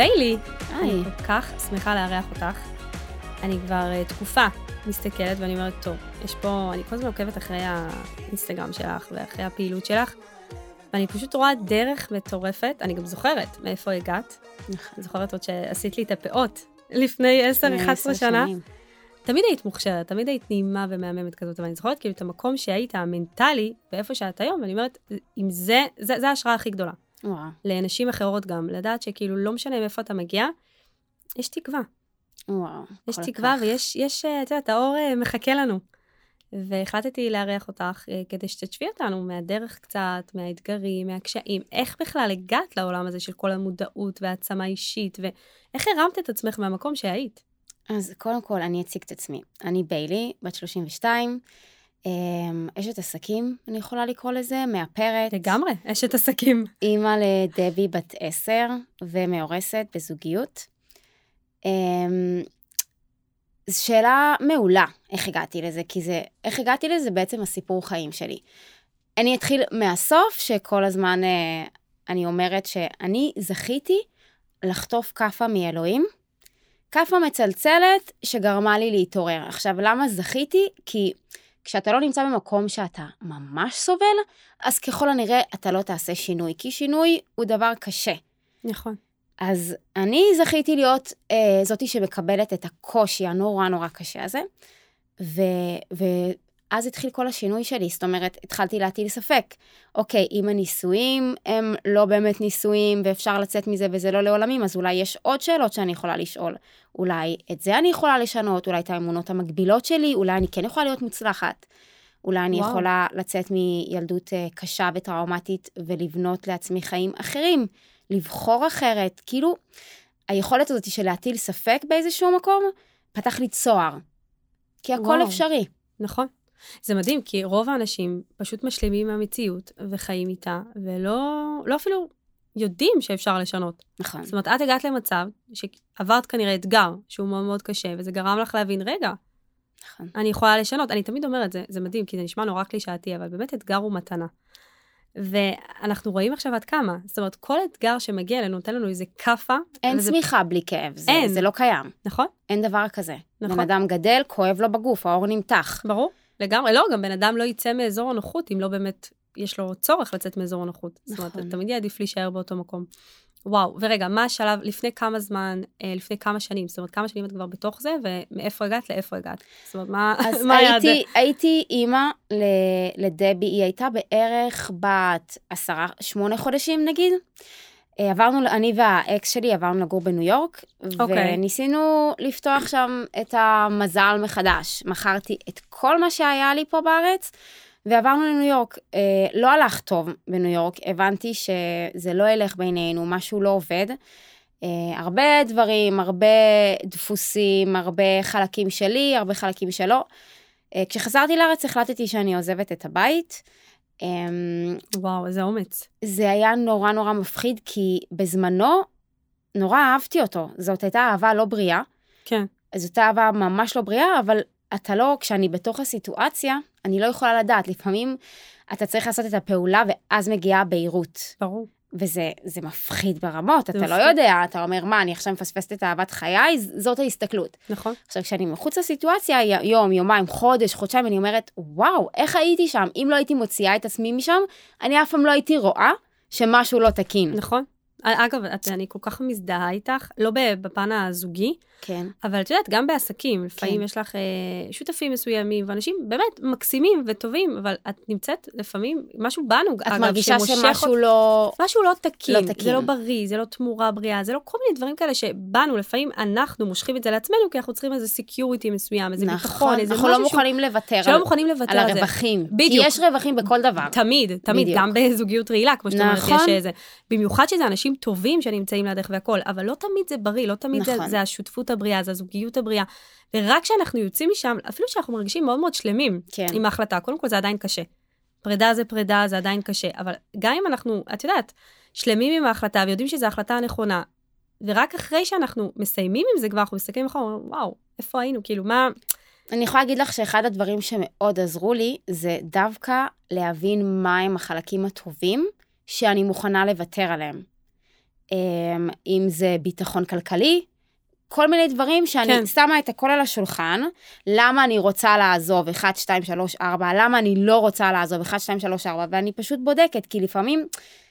ביילי, היי. אני כל כך שמחה לארח אותך. אני כבר uh, תקופה מסתכלת ואני אומרת, טוב, יש פה, אני כל הזמן עוקבת אחרי האינסטגרם שלך ואחרי הפעילות שלך, ואני פשוט רואה דרך מטורפת, אני גם זוכרת מאיפה הגעת. נכון. זוכרת עוד שעשית לי את הפאות לפני 10-11 שנה. שנים. תמיד היית מוכשרת, תמיד היית נעימה ומהממת כזאת, אבל אני זוכרת כאילו את המקום שהיית, המנטלי, ואיפה שאת היום, ואני אומרת, אם זה, זה, זה ההשראה הכי גדולה. וואו. לנשים אחרות גם, לדעת שכאילו לא משנה מאיפה אתה מגיע, יש תקווה. וואו. יש תקווה כך. ויש, יש, אה, את יודעת, האור אה, מחכה לנו. והחלטתי לארח אותך אה, כדי שתשבי אותנו מהדרך קצת, מהאתגרים, מהקשיים. איך בכלל הגעת לעולם הזה של כל המודעות והעצמה אישית, ואיך הרמת את עצמך מהמקום שהיית? אז קודם כל, אני אציג את עצמי. אני ביילי, בת 32, אמ, אשת עסקים, אני יכולה לקרוא לזה, מאפרת. לגמרי, אשת עסקים. אימא לדבי בת 10 ומאורסת בזוגיות. אמ, זו שאלה מעולה, איך הגעתי לזה, כי זה, איך הגעתי לזה זה בעצם הסיפור חיים שלי. אני אתחיל מהסוף, שכל הזמן אה, אני אומרת שאני זכיתי לחטוף כאפה מאלוהים, כאפה מצלצלת שגרמה לי להתעורר. עכשיו, למה זכיתי? כי כשאתה לא נמצא במקום שאתה ממש סובל, אז ככל הנראה אתה לא תעשה שינוי, כי שינוי הוא דבר קשה. נכון. אז אני זכיתי להיות אה, זאתי שמקבלת את הקושי הנורא נורא קשה הזה, ו, ואז התחיל כל השינוי שלי, זאת אומרת, התחלתי להטיל ספק. אוקיי, אם הנישואים הם לא באמת נישואים ואפשר לצאת מזה וזה לא לעולמים, אז אולי יש עוד שאלות שאני יכולה לשאול. אולי את זה אני יכולה לשנות, אולי את האמונות המקבילות שלי, אולי אני כן יכולה להיות מוצלחת. אולי אני וואו. יכולה לצאת מילדות אה, קשה וטראומטית ולבנות לעצמי חיים אחרים. לבחור אחרת, כאילו, היכולת הזאת של להטיל ספק באיזשהו מקום, פתח לי צוהר. כי הכל וואו. אפשרי. נכון. זה מדהים, כי רוב האנשים פשוט משלימים עם המציאות וחיים איתה, ולא לא אפילו יודעים שאפשר לשנות. נכון. זאת אומרת, את הגעת למצב שעברת כנראה אתגר שהוא מאוד מאוד קשה, וזה גרם לך להבין, רגע, נכון. אני יכולה לשנות. אני תמיד אומרת, זה, זה מדהים, כי זה נשמע נורא קלישאתי, אבל באמת אתגר הוא מתנה. ואנחנו רואים עכשיו עד כמה. זאת אומרת, כל אתגר שמגיע אלינו נותן לנו איזה כאפה. אין צמיחה בלי כאב, זה, אין. זה לא קיים. נכון? אין דבר כזה. נכון. בן אדם גדל, כואב לו בגוף, העור נמתח. ברור. לגמרי. לא, גם בן אדם לא יצא מאזור הנוחות אם לא באמת יש לו צורך לצאת מאזור הנוחות. זאת נכון. אומרת, תמיד יהיה עדיף להישאר באותו מקום. וואו, ורגע, מה השלב, לפני כמה זמן, אה, לפני כמה שנים, זאת אומרת, כמה שנים את כבר בתוך זה, ומאיפה הגעת לאיפה הגעת? זאת אומרת, מה, אז מה היה הייתי, הייתי אימא לדבי, היא הייתה בערך בת עשרה, שמונה חודשים נגיד. אה, עברנו, אני והאקס שלי עברנו לגור בניו יורק, אוקיי. וניסינו לפתוח שם את המזל מחדש. מכרתי את כל מה שהיה לי פה בארץ, ועברנו לניו יורק. אה, לא הלך טוב בניו יורק, הבנתי שזה לא ילך בינינו, משהו לא עובד. אה, הרבה דברים, הרבה דפוסים, הרבה חלקים שלי, הרבה חלקים שלו. אה, כשחזרתי לארץ החלטתי שאני עוזבת את הבית. אה, וואו, איזה אומץ. זה היה נורא נורא מפחיד, כי בזמנו נורא אהבתי אותו. זאת הייתה אהבה לא בריאה. כן. זאת אהבה ממש לא בריאה, אבל אתה לא, כשאני בתוך הסיטואציה, אני לא יכולה לדעת. לפעמים אתה צריך לעשות את הפעולה ואז מגיעה הבהירות. ברור. וזה זה מפחיד ברמות, אתה לא. יודע, אתה אומר, מה, אני עכשיו מפספסת את אהבת חיי? זאת ההסתכלות. נכון. עכשיו, כשאני מחוץ לסיטואציה, יום, יומיים, חודש, חודשיים, אני אומרת, וואו, איך הייתי שם? אם לא הייתי מוציאה את עצמי משם, אני אף פעם לא הייתי רואה שמשהו לא תקין. נכון. אגב, את, אני כל כך מזדהה איתך, לא בפן הזוגי, כן. אבל את יודעת, גם בעסקים, לפעמים כן. יש לך אה, שותפים מסוימים, ואנשים באמת מקסימים וטובים, אבל את נמצאת לפעמים, משהו בנו, את אגב, מרגישה שמושך שמשהו אותך- לא... משהו לא תקין, לא זה תקין. לא בריא, זה לא תמורה בריאה, זה לא כל מיני דברים כאלה שבנו, לפעמים אנחנו מושכים את זה לעצמנו, כי אנחנו צריכים איזה security מסוים, איזה ביטחון, נכון, איזה אנחנו משהו לא מוכנים לוותר שלא על- מוכנים לוותר על על זה. הרווחים. בדיוק. כי יש רווחים בכל דבר. תמיד, תמיד, בדיוק. גם בזוגיות רעילה, כמו שאת אומרת, נכון. יש איזה, במיוחד שזה אנשים טובים שנמצאים לידך והכל, אבל לא תמיד זה בריא, לא תמיד זה, נכון. זה השותפות הבריאה, זה הזוגיות הבריאה. ורק כשאנחנו יוצאים משם, אפילו שאנחנו מרגישים מאוד מאוד שלמים כן. עם ההחלטה, קודם כל זה עדיין קשה. פרידה זה פרידה, זה עדיין קשה, אבל גם אם אנחנו, את יודעת, שלמים עם ההחלטה ויודעים שזו ההחלטה הנכונה, ורק אחרי שאנחנו מסיימים עם זה כבר, אנחנו מסתכלים אחורה, וואו, איפה היינו, כאילו, מה... אני יכולה להגיד לך שאחד הדברים שמאוד עזרו לי, זה דווקא להבין מהם החלקים הטובים שאני מוכנה לוותר עליהם. אמ, אם זה ביטחון כלכלי, כל מיני דברים שאני כן. שמה את הכל על השולחן, למה אני רוצה לעזוב 1, 2, 3, 4, למה אני לא רוצה לעזוב 1, 2, 3, 4, ואני פשוט בודקת, כי לפעמים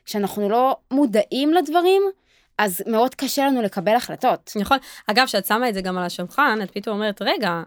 כשאנחנו לא מודעים לדברים, אז מאוד קשה לנו לקבל החלטות. נכון. אגב, כשאת שמה את זה גם על השולחן, את פתאום אומרת, רגע,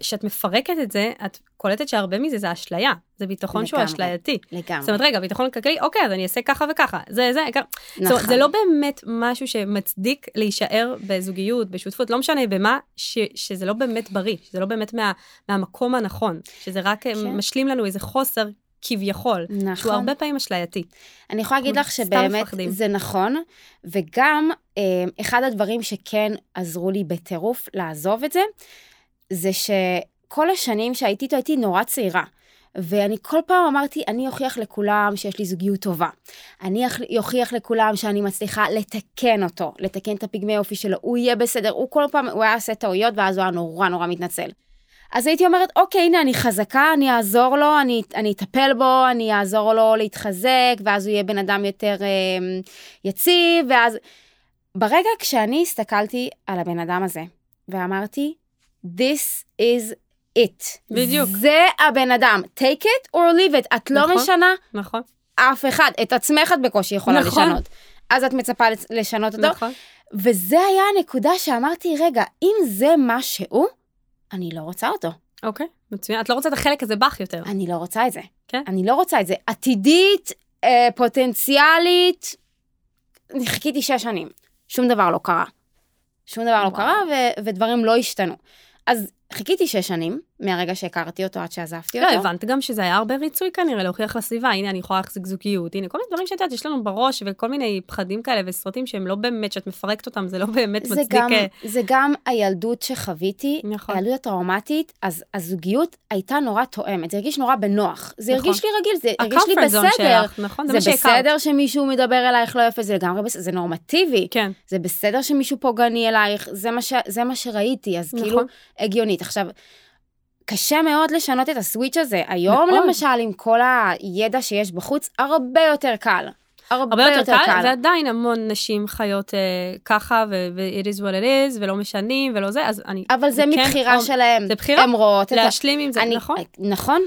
כשאת מפרקת את זה, את קולטת שהרבה מזה זה אשליה. זה ביטחון שהוא לגמרי. אשלייתי. לגמרי. זאת אומרת, רגע, ביטחון כלכלי, אוקיי, אז אני אעשה ככה וככה. זה, זה, ככה. זאת אומרת, נכון. זה לא באמת משהו שמצדיק להישאר בזוגיות, בשותפות, לא משנה במה, ש, שזה לא באמת בריא, שזה לא באמת מה, מהמקום הנכון, שזה רק כן. כן. משלים לנו איזה חוסר כביכול, נכון. שהוא הרבה פעמים אשלייתי. אני יכולה להגיד לך שבאמת. זה נכון, וגם אה, אחד הדברים שכן עזרו לי בטירוף לעזוב את זה, זה שכל השנים שהייתי איתו הייתי נורא צעירה. ואני כל פעם אמרתי, אני אוכיח לכולם שיש לי זוגיות טובה. אני אוכיח לכולם שאני מצליחה לתקן אותו, לתקן את הפגמי אופי שלו, הוא יהיה בסדר, הוא כל פעם, הוא היה עושה טעויות ואז הוא היה נורא נורא מתנצל. אז הייתי אומרת, אוקיי, הנה, אני חזקה, אני אעזור לו, אני, אני אטפל בו, אני אעזור לו להתחזק, ואז הוא יהיה בן אדם יותר אה, יציב, ואז... ברגע כשאני הסתכלתי על הבן אדם הזה, ואמרתי, This is it. בדיוק. זה הבן אדם. take it or leave it. את לא נכון. משנה נכון? אף אחד. את עצמך את בקושי יכולה נכון. לשנות. אז את מצפה לשנות אותו. נכון. וזה היה הנקודה שאמרתי, רגע, אם זה מה שהוא, אני לא רוצה אותו. אוקיי, מצוין. את לא רוצה את החלק הזה בך יותר. אני לא רוצה את זה. כן. אני לא רוצה את זה. עתידית, אה, פוטנציאלית, אני חיכיתי שש שנים. שום דבר לא קרה. שום דבר לא וואו. קרה, ו- ודברים לא השתנו. אז חיכיתי שש שנים, מהרגע שהכרתי אותו עד שעזבתי לא, אותו. הבנת גם שזה היה הרבה ריצוי כנראה, להוכיח לסביבה, הנה, אני יכולה להחזיק זוגיות, הנה, כל מיני דברים שאת יודעת, יש לנו בראש, וכל מיני פחדים כאלה וסרטים שהם לא באמת, שאת מפרקת אותם, זה לא באמת זה מצדיק... גם, אה, זה גם הילדות שחוויתי, נכון. הילדות הטראומטית, אז הזוגיות הייתה נורא תואמת, זה הרגיש נורא בנוח. זה נכון. הרגיש לי רגיל, זה הרגיש לי בסדר. שלך, נכון? זה זה. בסדר שמישהו מדבר אלייך לא יפה, זה לגמרי בסדר, זה נורמטיבי. כן, זה בסדר שמישהו פוגעני אלייך, זה מה, ש... זה מה שראיתי, אז נכון. כאילו, הגיונית. עכשיו, קשה מאוד לשנות את הסוויץ' הזה. היום מאוד. למשל, עם כל הידע שיש בחוץ, הרבה יותר קל. הרבה, הרבה יותר קל, ועדיין המון נשים חיות אה, ככה, ו-it is what it is, ולא משנים, ולא זה, אז אני... אבל זה כן, מבחירה או- שלהם. זה בחירה, הן רואות את ה... להשלים עם זה, אני- נכון? נכון,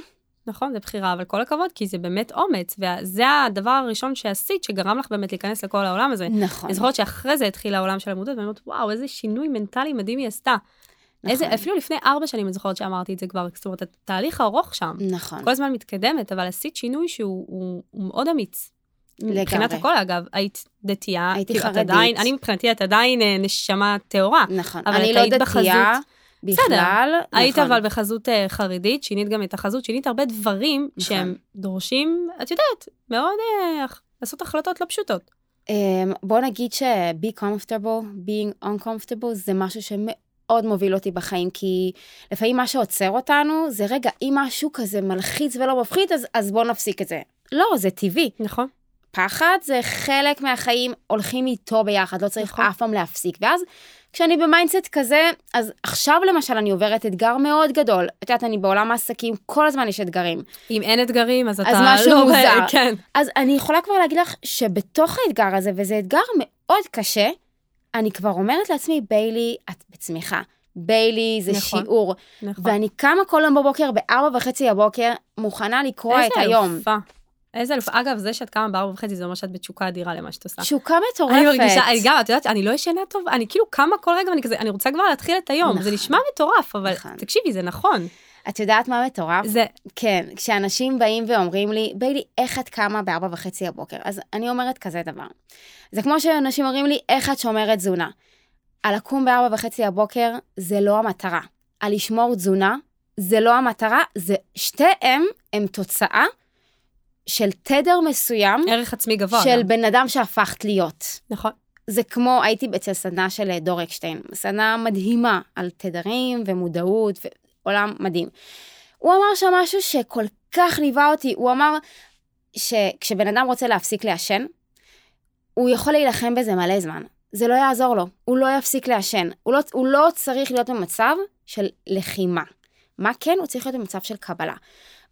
נכון, זה בחירה, אבל כל הכבוד, כי זה באמת אומץ, וזה הדבר הראשון שעשית, שגרם לך באמת להיכנס לכל העולם הזה. נכון. אני זוכרת שאחרי זה התחיל העולם של המודעות, ואני אומרת, וואו, איזה שינוי מנטלי מדהים היא עשתה. איזה, נכון. אפילו לפני ארבע שנים אני זוכרת שאמרתי את זה כבר, זאת אומרת, התהליך הארוך שם, נכון. כל הזמן מתקדמת, אבל עשית שינוי שהוא הוא, הוא מאוד אמיץ. מבחינת לגמרי. הכל, אגב, היית דתייה, הייתי חרדית. עדיין, אני מבחינתי את עדיין אה, נשמה טהורה. נכון. אבל אני לא היית דתייה בחזות- בכלל. היית נכון. אבל בחזות אה, חרדית, שינית גם את החזות, שינית הרבה דברים נכון. שהם דורשים, את יודעת, מאוד אה, לעשות החלטות לא פשוטות. אמ, בוא נגיד ש-be comfortable, being uncomfortable, זה משהו שמאוד מוביל אותי בחיים, כי לפעמים מה שעוצר אותנו זה רגע, אם משהו כזה מלחיץ ולא מפחיד, אז, אז בוא נפסיק את זה. לא, זה טבעי. נכון? פחד זה חלק מהחיים, הולכים איתו ביחד, לא צריך נכון. אף פעם להפסיק. ואז כשאני ב mindset כזה, אז עכשיו למשל אני עוברת אתגר מאוד גדול. את יודעת, אני בעולם העסקים, כל הזמן יש אתגרים. אם אין אתגרים, אז אתה אז משהו לא... מוזר. כן. אז אני יכולה כבר להגיד לך שבתוך האתגר הזה, וזה אתגר מאוד קשה, אני כבר אומרת לעצמי, ביילי, את בצמיחה. ביילי, זה נכון. שיעור. נכון. ואני קמה כל יום בבוקר, בארבע וחצי הבוקר, מוכנה לקרוא את היום. איזה אלופה. איזה אלופה. אגב, זה שאת קמה בארבע וחצי, זה אומר שאת בתשוקה אדירה למה שאת עושה. תשוקה מטורפת. אני מרגישה, אני גם, את יודעת, אני לא ישנה טוב, אני כאילו קמה כל רגע ואני כזה, אני רוצה כבר להתחיל את היום. זה נכון. נשמע מטורף, אבל נכון. תקשיבי, זה נכון. את יודעת מה מטורף? זה, כן, כשאנשים באים ואומרים לי, ביילי, איך את קמה בארבע וחצי הבוקר? אז אני אומרת כזה דבר. זה כמו שאנשים אומרים לי, איך את שומרת תזונה? הלקום בארבע וחצי הבוקר זה לא המטרה. הלשמור תזונה זה לא המטרה, זה שתיהם הם תוצאה של תדר מסוים ערך עצמי גבוה. של גם. בן אדם שהפכת להיות. נכון. זה כמו, הייתי אצל סדנה של דור אקשטיין, סדנה מדהימה על תדרים ומודעות ועולם מדהים. הוא אמר שם משהו שכל כך ליווה אותי, הוא אמר שכשבן אדם רוצה להפסיק לעשן, הוא יכול להילחם בזה מלא זמן. זה לא יעזור לו, הוא לא יפסיק לעשן. הוא לא, הוא לא צריך להיות במצב של לחימה. מה כן? הוא צריך להיות במצב של קבלה.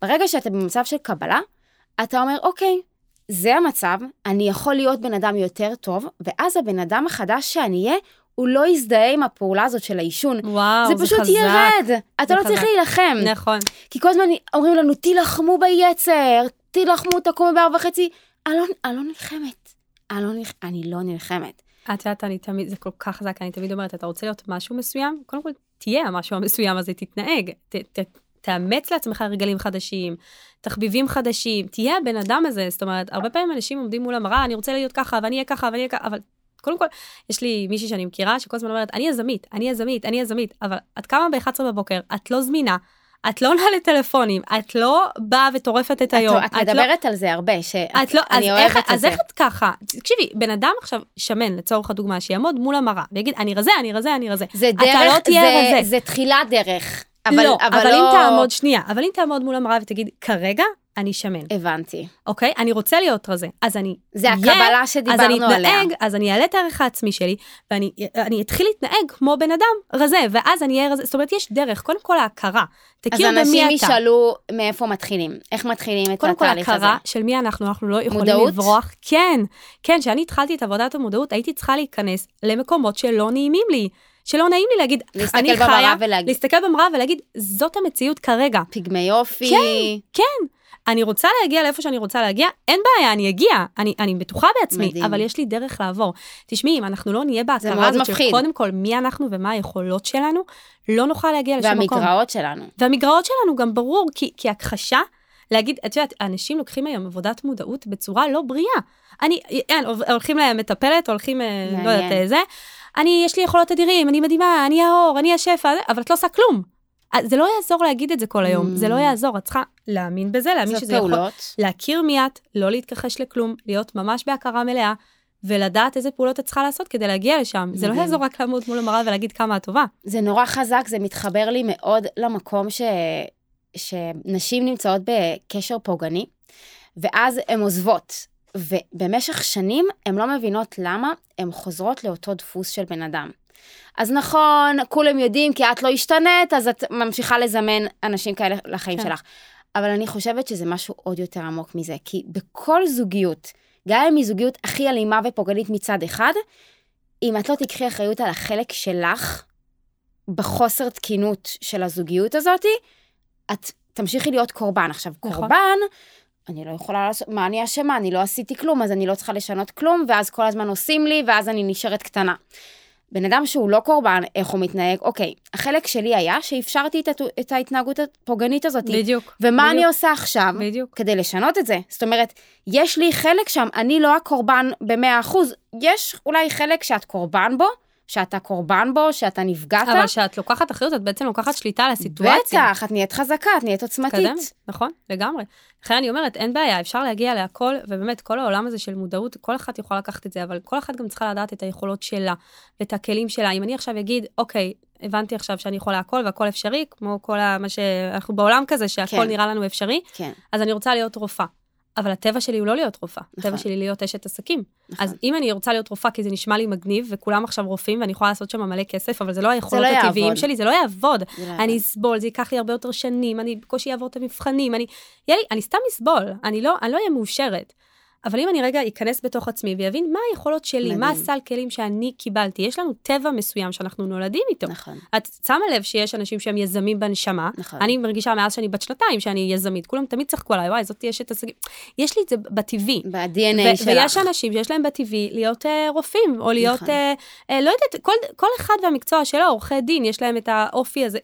ברגע שאתה במצב של קבלה, אתה אומר, אוקיי, זה המצב, אני יכול להיות בן אדם יותר טוב, ואז הבן אדם החדש שאני אהיה, הוא לא יזדהה עם הפעולה הזאת של העישון. וואו, זה זה פשוט חזק. ירד. אתה לא צריך חזק. להילחם. נכון. כי כל הזמן אומרים לנו, תילחמו ביצר, תילחמו, תקומו בארבע וחצי. אני לא, אני לא נלחמת. אני לא, נלח... אני לא נלחמת. את יודעת, אני תמיד, זה כל כך חזק, אני תמיד אומרת, אתה רוצה להיות משהו מסוים? קודם כל, תהיה המשהו המסוים הזה, תתנהג. ת, ת, תאמץ לעצמך רגלים חדשים, תחביבים חדשים, תהיה הבן אדם הזה. זאת אומרת, הרבה פעמים אנשים עומדים מול המראה, אני רוצה להיות ככה, ואני אהיה ככה, ואני אהיה ככה, אבל קודם כל, יש לי מישהי שאני מכירה, שכל הזמן אומרת, אני יזמית, אני יזמית, אני יזמית, אבל את קמה ב-11 בבוקר, את לא זמינה. את לא עונה לטלפונים, את לא באה וטורפת את היום. את, את מדברת על זה הרבה, שאת, את לא, אז, אני איך, אוהבת את אז זה. איך את ככה? תקשיבי, בן אדם עכשיו שמן, לצורך הדוגמה, שיעמוד מול המראה ויגיד, אני רזה, אני רזה, אני רזה. זה אתה דרך, לא תהיה זה, רזה. זה תחילת דרך. אבל, לא, אבל, אבל לא... אם תעמוד, שנייה, אבל אם תעמוד מול המראה ותגיד, כרגע אני שמן, הבנתי. אוקיי? אני רוצה להיות רזה, אז אני זה אהיה, הקבלה אז אני שדיברנו עליה. אתנהג, אז אני אעלה את הערך העצמי שלי, ואני אני אתחיל להתנהג כמו בן אדם רזה, ואז אני אהיה רזה. זאת אומרת, יש דרך, קודם כל ההכרה. אז תכיר במי אנשים אתה. ישאלו מאיפה מתחילים, איך מתחילים את קודם כל התהליך הזה. הכרה של מי אנחנו, אנחנו לא יכולים מודעות? לברוח. כן, כן, כשאני התחלתי את עבודת המודעות, הייתי צריכה להיכנס למקומות שלא נעימים לי. שלא נעים לי להגיד, אני חיה, ולהגיד- להסתכל במראה ולהגיד, זאת המציאות כרגע. פגמי יופי. כן, אני רוצה להגיע לאיפה שאני רוצה להגיע, אין בעיה, אני אגיע, אני, אני בטוחה בעצמי, מדהים. אבל יש לי דרך לעבור. תשמעי, אם אנחנו לא נהיה בהכרה הזאת של. קודם כל מי אנחנו ומה היכולות שלנו, לא נוכל להגיע לשום מקום. והמגרעות שלנו. והמגרעות שלנו גם ברור, כי, כי הכחשה, להגיד, את יודעת, אנשים לוקחים היום עבודת מודעות בצורה לא בריאה. אני, אין, הולכים למטפלת, הולכים, אה, לא מעניין. יודעת, אה, זה, אני, יש לי יכולות אדירים, אני מדהימה, אני האור, אני השפע, אבל את לא עושה כלום. אז זה לא יעזור להגיד את זה כל היום, Mm. זה לא יעזור, את צריכה להאמין בזה, להאמין זה שזה יכול, פעולות. להכיר מי את, לא להתכחש לכלום, להיות ממש בהכרה מלאה, ולדעת איזה פעולות את צריכה לעשות כדי להגיע לשם. זה לא. יעזור רק לעמוד מול המראה ולהגיד כמה את טובה. זה נורא חזק, זה מתחבר לי מאוד למקום ש... שנשים נמצאות בקשר פוגעני, ואז הן עוזבות. ובמשך שנים הן לא מבינות למה הן חוזרות לאותו דפוס של בן אדם. אז נכון, כולם יודעים כי את לא השתנית, אז את ממשיכה לזמן אנשים כאלה לחיים כן. שלך. אבל אני חושבת שזה משהו עוד יותר עמוק מזה, כי בכל זוגיות, גם אם היא זוגיות הכי אלימה ופוגענית מצד אחד, אם את לא תיקחי אחריות על החלק שלך בחוסר תקינות של הזוגיות הזאת, את תמשיכי להיות קורבן. עכשיו, נכון. קורבן, אני לא יכולה לעשות, מה אני אשמה? אני לא עשיתי כלום, אז אני לא צריכה לשנות כלום, ואז כל הזמן עושים לי, ואז אני נשארת קטנה. בן אדם שהוא לא קורבן, איך הוא מתנהג? אוקיי, החלק שלי היה שאפשרתי את, הת- את ההתנהגות הפוגענית הזאת. בדיוק. ומה בדיוק. אני עושה עכשיו? בדיוק. כדי לשנות את זה. זאת אומרת, יש לי חלק שם, אני לא הקורבן ב-100%, יש אולי חלק שאת קורבן בו, שאתה קורבן בו, שאתה נפגעת. אבל כשאת לוקחת אחריות, את בעצם לוקחת שליטה על הסיטואציה. בטח, את נהיית חזקה, את נהיית עוצמתית. מתקדם, נכון, לגמרי. לכן אני אומרת, אין בעיה, אפשר להגיע להכל, ובאמת, כל העולם הזה של מודעות, כל אחת יכולה לקחת את זה, אבל כל אחת גם צריכה לדעת את היכולות שלה, ואת הכלים שלה. אם אני עכשיו אגיד, אוקיי, הבנתי עכשיו שאני יכולה הכל והכל אפשרי, כמו כל ה- מה שאנחנו בעולם כזה, שהכל כן. נראה לנו אפשרי, כן, אז אני רוצה להיות רופאה. אבל הטבע שלי הוא לא להיות רופאה, נכון. הטבע שלי להיות אשת עסקים. נכון. אז אם אני רוצה להיות רופאה כי זה נשמע לי מגניב, וכולם עכשיו רופאים ואני יכולה לעשות שם מלא כסף, אבל זה לא היכולות לא הטבעיים יעבוד. שלי, זה לא יעבוד. זה לא אני. אסבול, זה ייקח לי הרבה יותר שנים, אני בקושי אעבור את המבחנים, אני, יהיה לי, אני סתם אסבול, אני לא, אני לא אהיה מאושרת. אבל אם אני רגע אכנס בתוך עצמי ויבין מה היכולות שלי, מה מדהים. הסל כלים שאני קיבלתי, יש לנו טבע מסוים שאנחנו נולדים איתו. נכון, את שמה לב שיש אנשים שהם יזמים בנשמה, נכון. אני מרגישה מאז שאני בת שנתיים שאני יזמית, כולם תמיד צחקו עליי, וואי, זאת אשת עסקים. יש לי את זה בטבעי. ב-DNA שלך. ויש אנשים שיש להם בטבעי להיות אה, רופאים, או להיות, נכון. אה, אה, לא יודעת, כל, כל אחד והמקצוע שלו, עורכי דין, יש להם את האופי הזה.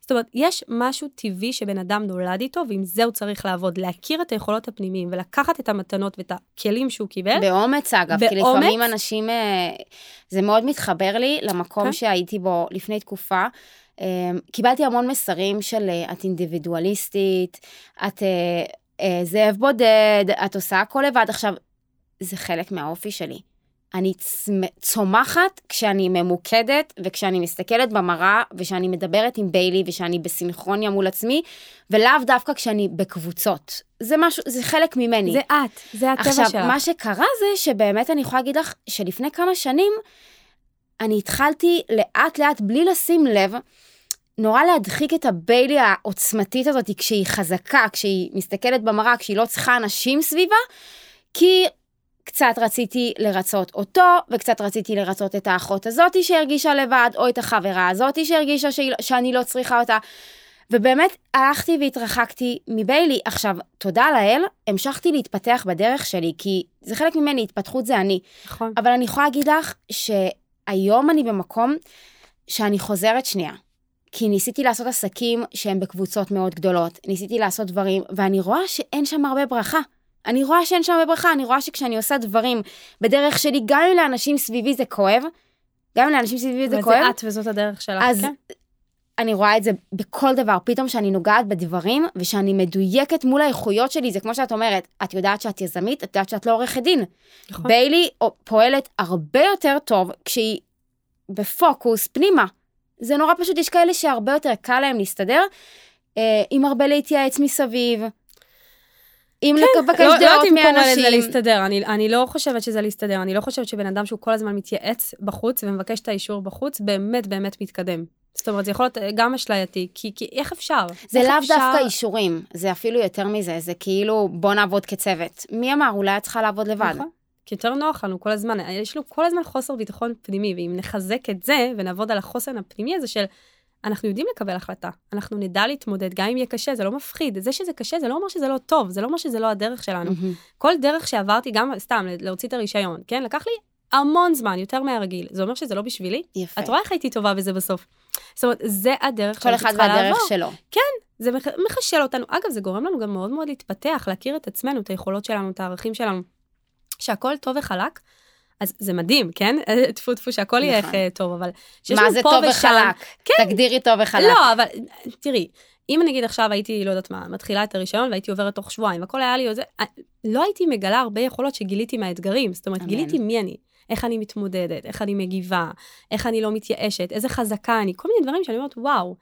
זאת אומרת, יש משהו טבעי שבן אדם נולד איתו, ועם זה הוא צריך לעבוד, להכיר את היכולות הפנימיים ולקחת את המתנות ואת הכלים שהוא קיבל. באומץ אגב, כי באומץ? לפעמים אנשים, אה, זה מאוד מתחבר לי למקום כן. שהייתי בו לפני תקופה. אה, קיבלתי המון מסרים של אה, את אינדיבידואליסטית, את זאב בודד, את עושה הכל לבד. עכשיו, זה חלק מהאופי שלי. אני צומחת כשאני ממוקדת וכשאני מסתכלת במראה ושאני מדברת עם ביילי ושאני בסינכרוניה מול עצמי, ולאו דווקא כשאני בקבוצות. זה משהו, זה חלק ממני. זה את, זה הטבע עכשיו, שלך. מה שקרה זה שבאמת אני יכולה להגיד לך שלפני כמה שנים, אני התחלתי לאט לאט, בלי לשים לב, נורא להדחיק את הביילי העוצמתית הזאת כשהיא חזקה, כשהיא מסתכלת במראה, כשהיא לא צריכה אנשים סביבה, כי קצת רציתי לרצות אותו, וקצת רציתי לרצות את האחות הזאתי שהרגישה לבד, או את החברה הזאתי שהרגישה שהיא, שאני לא צריכה אותה. ובאמת הלכתי והתרחקתי מביילי. עכשיו, תודה לאל, המשכתי להתפתח בדרך שלי, כי זה חלק ממני, התפתחות זה אני. נכון. אבל אני יכולה להגיד לך שהיום אני במקום שאני חוזרת שנייה. כי ניסיתי לעשות עסקים שהם בקבוצות מאוד גדולות, ניסיתי לעשות דברים, ואני רואה שאין שם הרבה ברכה. אני רואה שאין שם הרבה ברכה, אני רואה שכשאני עושה דברים בדרך שלי, גם אם לאנשים סביבי זה כואב, גם אם לאנשים סביבי זה כואב, וזה את וזאת הדרך שלך, אז כן? אני רואה את זה בכל דבר, פתאום שאני נוגעת בדברים, ושאני מדויקת מול האיכויות שלי, זה כמו שאת אומרת, את יודעת שאת יזמית, את יודעת שאת לא עורכת דין. נכון. ביילי פועלת הרבה יותר טוב כשהיא בפוקוס פנימה. זה נורא פשוט, יש כאלה שהרבה יותר קל להם להסתדר, אה, עם הרבה להתייעץ מסביב, עם לבקש לא, לא דעות יודעת אם קורא לזה מאנשים. להסתדר, אני, אני לא חושבת שזה להסתדר, אני לא חושבת שבן אדם שהוא כל הזמן מתייעץ בחוץ ומבקש את האישור בחוץ, באמת באמת מתקדם. זאת אומרת, זה יכול להיות גם אשלייתי, כי, כי איך אפשר? זה לאו אפשר- דווקא אישורים, זה אפילו יותר מזה, זה כאילו בוא נעבוד כצוות. מי אמר? אולי את צריכה לעבוד לבד. נכון. כי יותר נוח לנו כל הזמן, יש לנו כל הזמן חוסר ביטחון פנימי, ואם נחזק את זה ונעבוד על החוסן הפנימי הזה של אנחנו יודעים לקבל החלטה, אנחנו נדע להתמודד, גם אם יהיה קשה, זה לא מפחיד. זה שזה קשה, זה לא אומר שזה לא טוב, זה לא אומר שזה לא הדרך שלנו. מהמם. כל דרך שעברתי, גם סתם להוציא את הרישיון, כן? לקח לי המון זמן, יותר מהרגיל. זה אומר שזה לא בשבילי? יפה. את רואה איך הייתי טובה בזה בסוף. זאת אומרת, זה הדרך כל שאני אחד צריכה והדרך לעבור. שלו. זה מח- מחשל אותנו. אגב, זה גורם לנו גם מאוד מאוד להתפתח, להכיר את עצמנו, את היכולות שלנו, את הערכים שלנו. שהכל טוב וחלק, אז זה מדהים, כן? טפו טפו שהכל יהיה נכון. איך אה, טוב, אבל מה זה טוב. וחלק? כן. תגדירי טוב וחלק. לא, אבל תראי, אם נגיד עכשיו הייתי, לא יודעת מה, מתחילה את הרישיון והייתי עוברת תוך שבועיים, הכל היה לי, זה, לא הייתי מגלה הרבה יכולות שגיליתי מהאתגרים. זאת אומרת, אמן. גיליתי מי אני, איך אני מתמודדת, איך אני מגיבה, איך אני לא מתייאשת, איזה חזקה אני, כל מיני דברים שאני אומרת, וואו,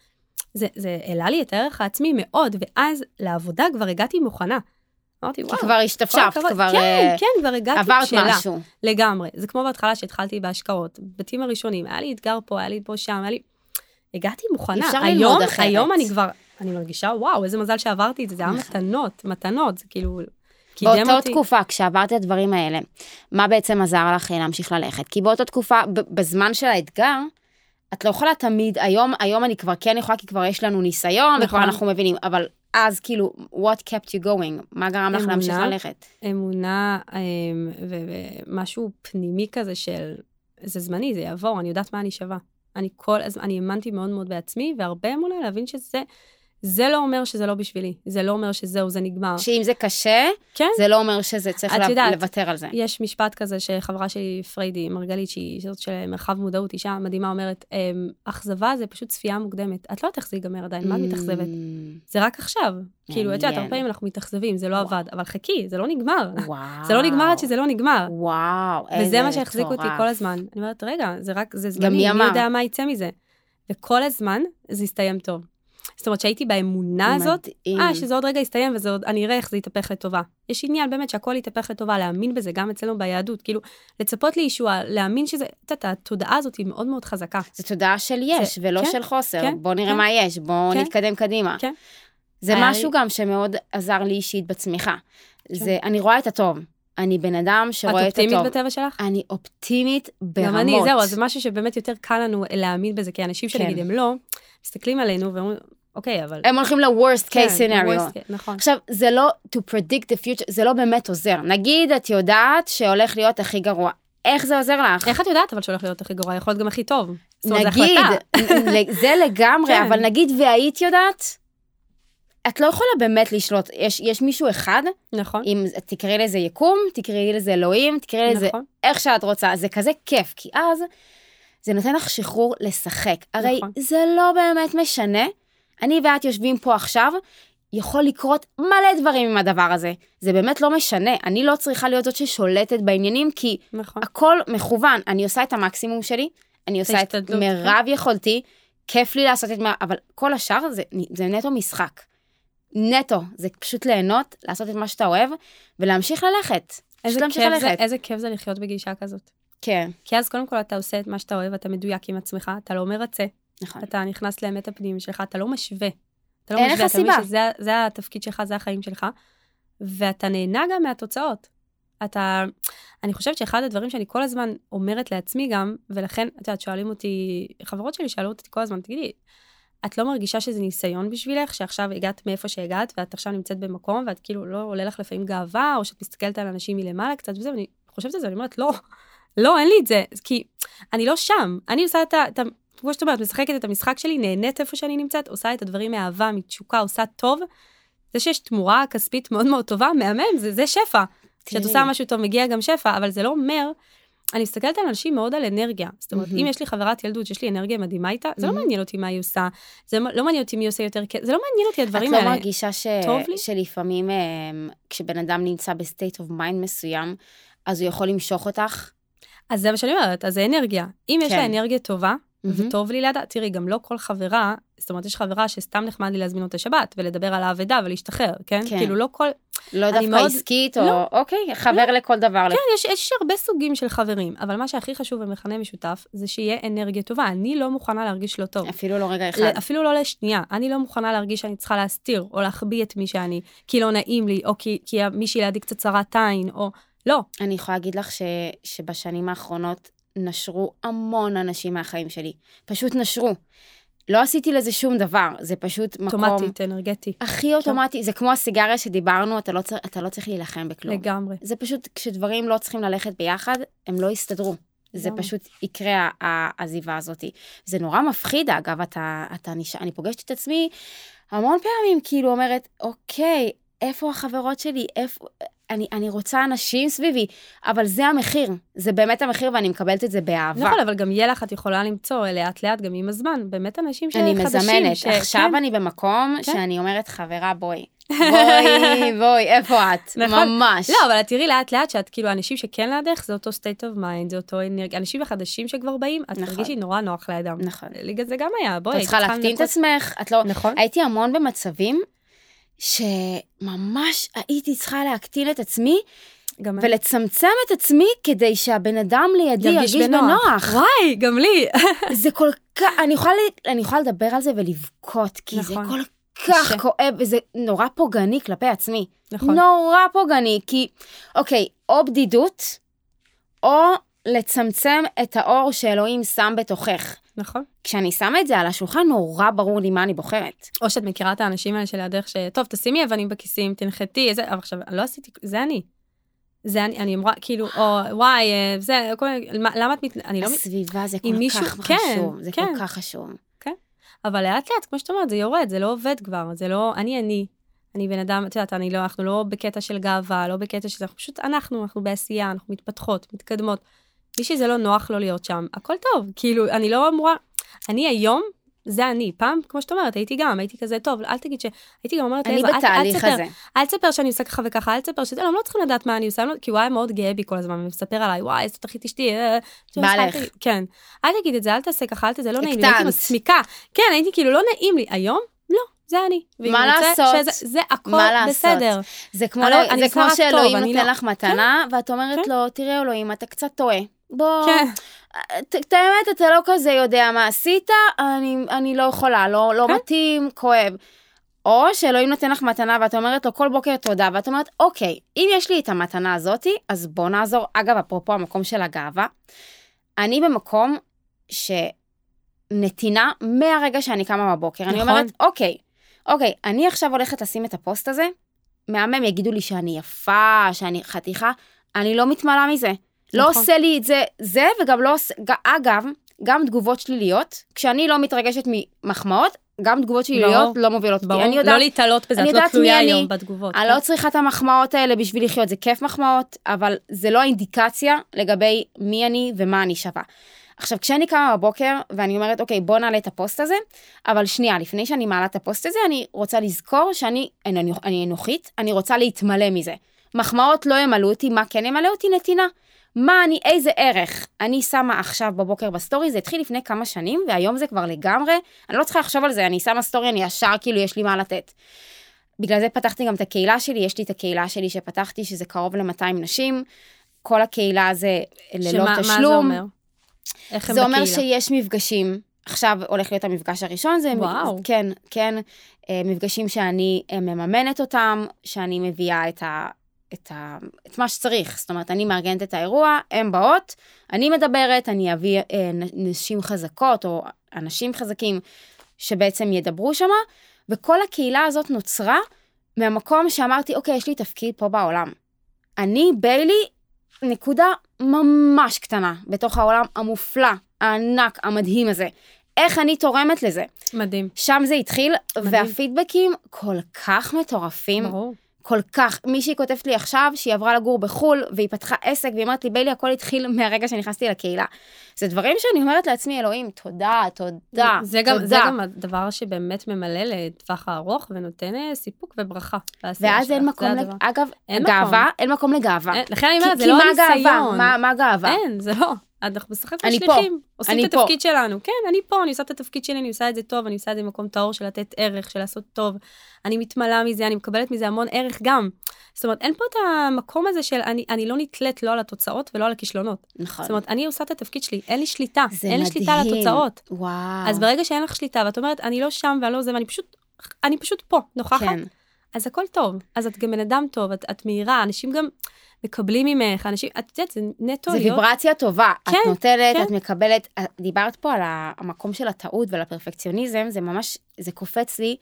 זה, זה העלה לי את הערך העצמי מאוד, ואז לעבודה כבר הגעתי מוכנה. אמרתי, וואו, כבר השתפשפת, הכבוד." כבר כן, אה, כן, כבר הגעתי עברת בשלה. משהו. לגמרי. זה כמו בהתחלה שהתחלתי בהשקעות, בתים הראשונים, היה לי אתגר פה, היה לי פה שם, היה לי... הגעתי מוכנה. אפשר היום, ללמוד אחרת. היום אני כבר, אני מרגישה, וואו, איזה מזל שעברתי את זה, זה היה נכון. מתנות, מתנות, זה כאילו, באותה אותי. תקופה, כשעברת את הדברים האלה, מה בעצם עזר לך אה, להמשיך ללכת? כי באותה תקופה, בזמן של האתגר, את לא יכולה תמיד, היום, היום אני כבר כן יכולה, כי כבר יש לנו ניסיון, וכבר נכון. אנחנו מבינים, אבל אז כאילו, what kept you going? מה גרם לך אמונה. להמשיך ללכת? אמונה אמ, ומשהו פנימי כזה של, זה זמני, זה יעבור, אני יודעת מה אני שווה. אני כל הזמן, אני האמנתי מאוד מאוד בעצמי, והרבה אמונה להבין שזה, זה לא אומר שזה לא בשבילי, זה לא אומר שזהו, זה נגמר. שאם זה קשה, כן. זה לא אומר שזה צריך לה- יודעת, לוותר על זה. יש משפט כזה שחברה שלי, פריידי מרגלית, שהיא זאת של מרחב מודעות, אישה מדהימה, אומרת, "אמ, אכזבה זה פשוט צפייה מוקדמת. את לא יודעת איך זה ייגמר עדיין, מה את מתאכזבת? זה רק עכשיו. כאילו, את יודעת, מעניין. הרבה פעמים אנחנו מתאכזבים, זה לא וואו. עבד, אבל חכי, זה לא נגמר. וואו. זה לא נגמר עד שזה לא נגמר. וואו, איזה וזה מה שהחזיק אותי מטורף. כל הזמן. אני אומרת, רגע, זה רק, זה זמני, מי? יודע מה יצא מזה? וכל הזמן זה הסתיים טוב. זאת אומרת שהייתי באמונה הזאת. אה, שזה עוד רגע יסתיים וזה עוד, אני אראה איך זה יתהפך לטובה. יש עניין באמת שהכל יתהפך לטובה, להאמין בזה, גם אצלנו ביהדות, כאילו, לצפות לישועה, להאמין שזה, את יודעת, התודעה הזאת היא מאוד מאוד חזקה. זו תודעה של יש זה- ולא כן, של חוסר. כן, בוא נראה כן. מה יש, בוא כן. נתקדם קדימה. כן. זה היה משהו לי- גם שמאוד עזר לי אישית בצמיחה. כן. זה, אני רואה את הטוב. אני בן אדם את שרואה את אופטימית הטוב. בטבע שלך? אני אופטימית ברמות. גם אני, זהו, אז זה משהו שבאמת יותר קל לנו להאמין בזה, כי אנשים כן. שנגיד הם לא, מסתכלים עלינו ואומרים, אוקיי, אבל... הם הולכים ל-worst כן, case scenario. worst נכון. עכשיו, זה לא to predict the future, זה לא באמת עוזר. נגיד, את יודעת שהולך להיות הכי גרוע. איך זה עוזר לך? איך את יודעת אבל שהולך להיות הכי גרוע? יכול להיות גם הכי טוב. נגיד. זה לגמרי, כן. אבל נגיד והיית יודעת, את לא יכולה באמת לשלוט. יש, יש מישהו אחד, נכון, אם תקראי לזה יקום, תקראי לזה אלוהים, תקראי לזה נכון. איך שאת רוצה, זה כזה כיף, כי אז זה נותן לך שחרור לשחק. הרי נכון. זה לא באמת משנה. אני ואת יושבים פה עכשיו, יכול לקרות מלא דברים עם הדבר הזה. זה באמת לא משנה, אני לא צריכה להיות זאת ששולטת בעניינים, כי נכון. הכל מכוון. אני עושה את המקסימום שלי, אני עושה את ההשתדלות, מירב יכולתי, כיף לי לעשות את מה, אבל כל השאר זה, זה נטו משחק. נטו, זה פשוט ליהנות, לעשות את מה שאתה אוהב, ולהמשיך ללכת. איזה כיף, זה, ללכת. איזה כיף זה לחיות בגישה כזאת. כן, כי אז קודם כל אתה עושה את מה שאתה אוהב, אתה מדויק עם עצמך, אתה לא מרצה, נכון. אתה נכנס לאמת הפנימית שלך, אתה לא משווה. אתה לא אין משווה, לך אתה מבין סיבה. שזה זה התפקיד שלך, זה החיים שלך, ואתה נהנה גם מהתוצאות. אתה, אני חושבת שאחד הדברים שאני כל הזמן אומרת לעצמי גם, ולכן, את יודעת, שואלים אותי, חברות שלי שאלו אותי כל הזמן, תגידי, את לא מרגישה שזה ניסיון בשבילך, שעכשיו הגעת מאיפה שהגעת, ואת עכשיו נמצאת במקום, ואת כאילו לא עולה לך לפעמים גאווה, או שאת מסתכלת על אנשים מלמעלה קצת וזה, ואני חושבת על זה, אני אומרת, לא, לא, אין לי את זה, כי אני לא שם. אני עושה את ה... את ה כמו שאת אומרת, משחקת את המשחק שלי, נהנית איפה שאני נמצאת, עושה את הדברים מאהבה, מתשוקה, עושה טוב. זה שיש תמורה כספית מאוד מאוד טובה, מהמם, זה, זה שפע. כשאת עושה משהו טוב, מגיע גם שפע, אבל זה לא אומר אני מסתכלת על אנשים מאוד על אנרגיה. זאת אומרת, mm-hmm. אם יש לי חברת ילדות שיש לי אנרגיה מדהימה איתה, mm-hmm. זה לא מעניין אותי מה היא עושה, זה לא מעניין אותי מי עושה יותר כסף, זה לא מעניין אותי הדברים האלה. את לא מרגישה ש... שלפעמים אמ, כשבן אדם נמצא ב state of mind מסוים, אז הוא יכול למשוך אותך? אז זה מה שאני אומרת, אז זה אנרגיה. אם כן. יש לה אנרגיה טובה, mm-hmm. וטוב לי לידה, תראי, גם לא כל חברה, זאת אומרת, יש חברה שסתם נחמד לי להזמין אותה שבת, ולדבר על האבדה ולהשתחרר, כן? כן. כאילו, לא כל... לא דווקא מאוד... עסקית, או לא, אוקיי, חבר לא. לכל דבר. כן, יש, יש הרבה סוגים של חברים, אבל מה שהכי חשוב במכנה משותף, זה שיהיה אנרגיה טובה. אני לא מוכנה להרגיש לא טוב. אפילו לא רגע אחד. אפילו לא לשנייה. אני לא מוכנה להרגיש שאני צריכה להסתיר, או להחביא את מי שאני, כי לא נעים לי, או כי, כי מישהי לידי קצת צרת עין, או... לא. אני יכולה להגיד לך ש, שבשנים האחרונות נשרו המון אנשים מהחיים שלי. פשוט נשרו. לא עשיתי לזה שום דבר, זה פשוט מקום... אוטומטית, אנרגטי. הכי אוטומטי, זה כמו הסיגריה שדיברנו, אתה לא, צר, אתה לא צריך להילחם בכלום. לגמרי. זה פשוט, כשדברים לא צריכים ללכת ביחד, הם לא יסתדרו. זה פשוט יקרה, העזיבה הזאת. זה נורא מפחיד, אגב, אתה, אתה נשאר, אני פוגשת את עצמי המון פעמים, כאילו אומרת, אוקיי, איפה החברות שלי? איפה... אני, אני רוצה אנשים סביבי, אבל זה המחיר, זה באמת המחיר ואני מקבלת את זה באהבה. נכון, אבל גם יהיה לך, את יכולה למצוא לאט לאט גם עם הזמן, באמת אנשים שחדשים. אני מזמנת, ש... עכשיו כן. אני במקום כן. שאני אומרת, חברה, בואי. בואי, בואי, איפה את? נכון. ממש. לא, אבל תראי לאט לאט שאת כאילו, אנשים שכן לידך, זה אותו state of mind, זה אותו אנרגיה. אנשים החדשים שכבר באים, את נכון. תרגישי נורא נוח לידם. נכון. ליגה זה גם היה, בואי. את צריכה להקטין את עצמך, את לא... נכון. הייתי המון במצבים שממש הייתי צריכה להקטין את עצמי. גם ולצמצם את עצמי כדי שהבן אדם לידי ירגיש בנוח. בנוח. וואי, גם לי. זה כל כך, אני יכולה, אני יכולה לדבר על זה ולבכות, כי נכון. זה כל כך ש... כואב, וזה נורא פוגעני כלפי עצמי. נכון. נורא פוגעני, כי, אוקיי, או בדידות, או לצמצם את האור שאלוהים שם בתוכך. נכון. כשאני שמה את זה על השולחן, נורא ברור לי מה אני בוחרת. או שאת מכירה את האנשים האלה שלידך, ש... טוב, תשימי אבנים בכיסים, תנחתי, איזה... אבל עכשיו, לא עשיתי, זה אני. זה אני, אני אמרה, כאילו, או וואי, אה, זה, כל למה את מת... אני לא... הסביבה זה כל מישהו, כך כן, חשוב, זה כן. כל כך חשוב. כן, אבל לאט לאט, כמו שאת אומרת, זה יורד, זה לא עובד כבר, זה לא, אני אני. אני בן אדם, את יודעת, אני לא, אנחנו לא בקטע של גאווה, לא בקטע של אנחנו פשוט אנחנו, אנחנו בעשייה, אנחנו מתפתחות, מתקדמות. מי שזה לא נוח לו להיות שם, הכל טוב. כאילו, אני לא אמורה... אני היום, זה אני. פעם, כמו שאת אומרת, הייתי גם, הייתי כזה, טוב, אל תגיד ש... הייתי גם אומרת, אני בתהליך אל, הזה. אל תספר שאני עושה ככה וככה, אל תספר שזה, לא, הם לא צריכים לדעת מה אני עושה, לא, כי הוא היה מאוד גאה בי כל הזמן, ומספר עליי, וואי, איזה תחית אשתי. בא לך. כן. אל תגיד את זה, אל תעשה ככה, אל תעשה, לא נעים לי, הייתי מסמיקה. כן, הייתי כאילו, לא נעים לי. היום, לא, זה אני. מה לעשות? שזה, זה הכל מה בסדר. זה כמו, לא, זה כמו שאלוהים נותן. לך מתנה, כן? ואת אומרת כן? לו, תראה אלוהים, אתה קצת טועה. בוא, כן. את האמת, אתה לא כזה יודע מה עשית, אני, אני לא יכולה, לא, לא כן? מתאים, כואב. או שאלוהים נותן לך מתנה ואת אומרת לו כל בוקר תודה, ואת אומרת, אוקיי, אם יש לי את המתנה הזאתי, אז בוא נעזור. אגב, אפרופו המקום של הגאווה, אני במקום שנתינה מהרגע שאני קמה בבוקר. נכון. אני אומרת, אוקיי, אוקיי, אני עכשיו הולכת לשים את הפוסט הזה, מהמם יגידו לי שאני יפה, שאני חתיכה, אני לא מתמלאה מזה. לא נכון. עושה לי את זה, זה, וגם לא עושה, אגב, גם תגובות שליליות, כשאני לא מתרגשת ממחמאות, גם תגובות שליליות לא מובילות אותי. אני יודעת, לא להתעלות בזה, את לא תלויה היום בתגובות. אני לא צריכה את המחמאות האלה בשביל לחיות, זה כיף מחמאות, אבל זה לא האינדיקציה לגבי מי אני ומה אני שווה. עכשיו, כשאני קמה בבוקר ואני אומרת, אוקיי, בוא נעלה את הפוסט הזה, אבל שנייה, לפני שאני מעלה את הפוסט הזה, אני רוצה לזכור שאני אני, אני אנוכית, אני רוצה להתמלא מזה. מחמאות לא ימלאו אותי, מה כן ימלא אותי? נתינה. מה אני, איזה ערך אני שמה עכשיו בבוקר בסטורי, זה התחיל לפני כמה שנים, והיום זה כבר לגמרי, אני לא צריכה לחשוב על זה, אני שמה סטורי, אני ישר כאילו יש לי מה לתת. בגלל זה פתחתי גם את הקהילה שלי, יש לי את הקהילה שלי שפתחתי, שזה קרוב ל-200 נשים, כל הקהילה זה ללא שמה, תשלום. מה זה אומר? איך הם זה בקהילה? אומר שיש מפגשים. עכשיו הולך להיות המפגש הראשון, זה וואו. כן, כן, אה, מפגשים שאני אה, מממנת אותם, שאני מביאה את ה... את, ה, את מה שצריך. זאת אומרת, אני מארגנת את האירוע, הן באות, אני מדברת, אני אביא אה, נשים חזקות או אנשים חזקים שבעצם ידברו שמה, וכל הקהילה הזאת נוצרה מהמקום שאמרתי, אוקיי, יש לי תפקיד פה בעולם. אני, ביילי, נקודה ממש קטנה בתוך העולם המופלא, הענק, המדהים הזה. איך אני תורמת לזה. מדהים. שם זה התחיל, מדהים. והפידבקים כל כך מטורפים. ברור. כל כך. מישהי כותבת לי עכשיו שהיא עברה לגור בחו"ל, והיא פתחה עסק, והיא אומרת לי, ביילי, הכל התחיל מהרגע שנכנסתי לקהילה. זה דברים שאני אומרת לעצמי, אלוהים, תודה, תודה, זה תודה. גם, זה גם הדבר שבאמת ממלא לטווח הארוך ונותן אה, סיפוק וברכה. ואז אין מקום, לג... אגב, אין גאווה, מקום. אין מקום לגאווה. אין, לכן אני אומרת, זה לא כי מה. גאווה? מה, מה גאווה? אין, זה לא. אנחנו בסך הכל אני פה. עושים אני את פה. התפקיד שלנו. כן, אני פה, אני עושה את התפקיד שלי, אני עושה את זה טוב, אני עושה את זה במקום טהור של לתת ערך, של לעשות טוב. אני מתמלאה מזה, אני מקבלת מזה המון ערך גם. זאת אומרת, אין פה את המקום הזה של אני, אני לא נתלית לא על התוצאות ולא על הכישלונות. נכון. זאת אומרת, אני עושה את התפקיד שלי, אין לי שליטה. זה אין לי שליטה על מדהים. התוצאות. וואו. אז ברגע שאין לך שליטה, ואת אומרת, אני לא שם ואני לא זה, ואני פשוט, אני פשוט פה, נוכחת, כן. אז הכל טוב. אז את גם בן אדם טוב, את, את מהירה, אנשים גם מקבלים ממך, אנשים, את יודעת, זה נטו זה להיות... ויברציה טובה. את כן, נוטלת, כן. את מקבלת. את דיברת פה על המקום של הטעות ועל הפרפקציוניזם, זה ממש, זה קופץ לי.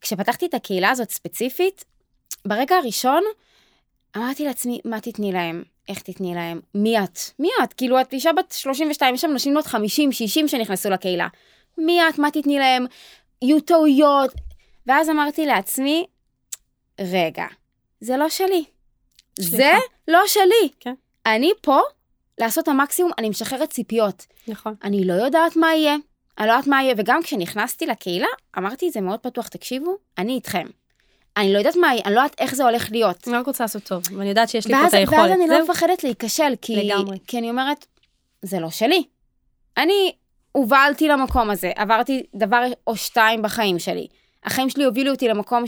כשפתחתי את הקהילה הזאת ספציפית, ברגע הראשון, אמרתי לעצמי, מה תתני להם? איך תתני להם? מי את? מי את? כאילו, את אישה בת 32, יש שם נשים בנות 50, 60 שנכנסו לקהילה. מי את? מה תתני להם? יהיו טעויות. ואז אמרתי לעצמי, רגע, זה לא שלי. זה סליחה. לא שלי. כן. אני פה לעשות המקסימום, אני משחררת ציפיות. נכון. אני לא יודעת מה יהיה, אני לא יודעת מה יהיה, וגם כשנכנסתי לקהילה, אמרתי את זה מאוד פתוח, תקשיבו, אני איתכם. אני לא יודעת מה אני לא יודעת איך זה הולך להיות. אני רק רוצה לעשות טוב, ואני יודעת שיש לי פה ואז, את היכולת. ואז אני לא זהו. מפחדת להיכשל, כי, לגמרי. כי אני אומרת, זה לא שלי. אני הובלתי למקום הזה, עברתי דבר או שתיים בחיים שלי. החיים שלי הובילו אותי למקום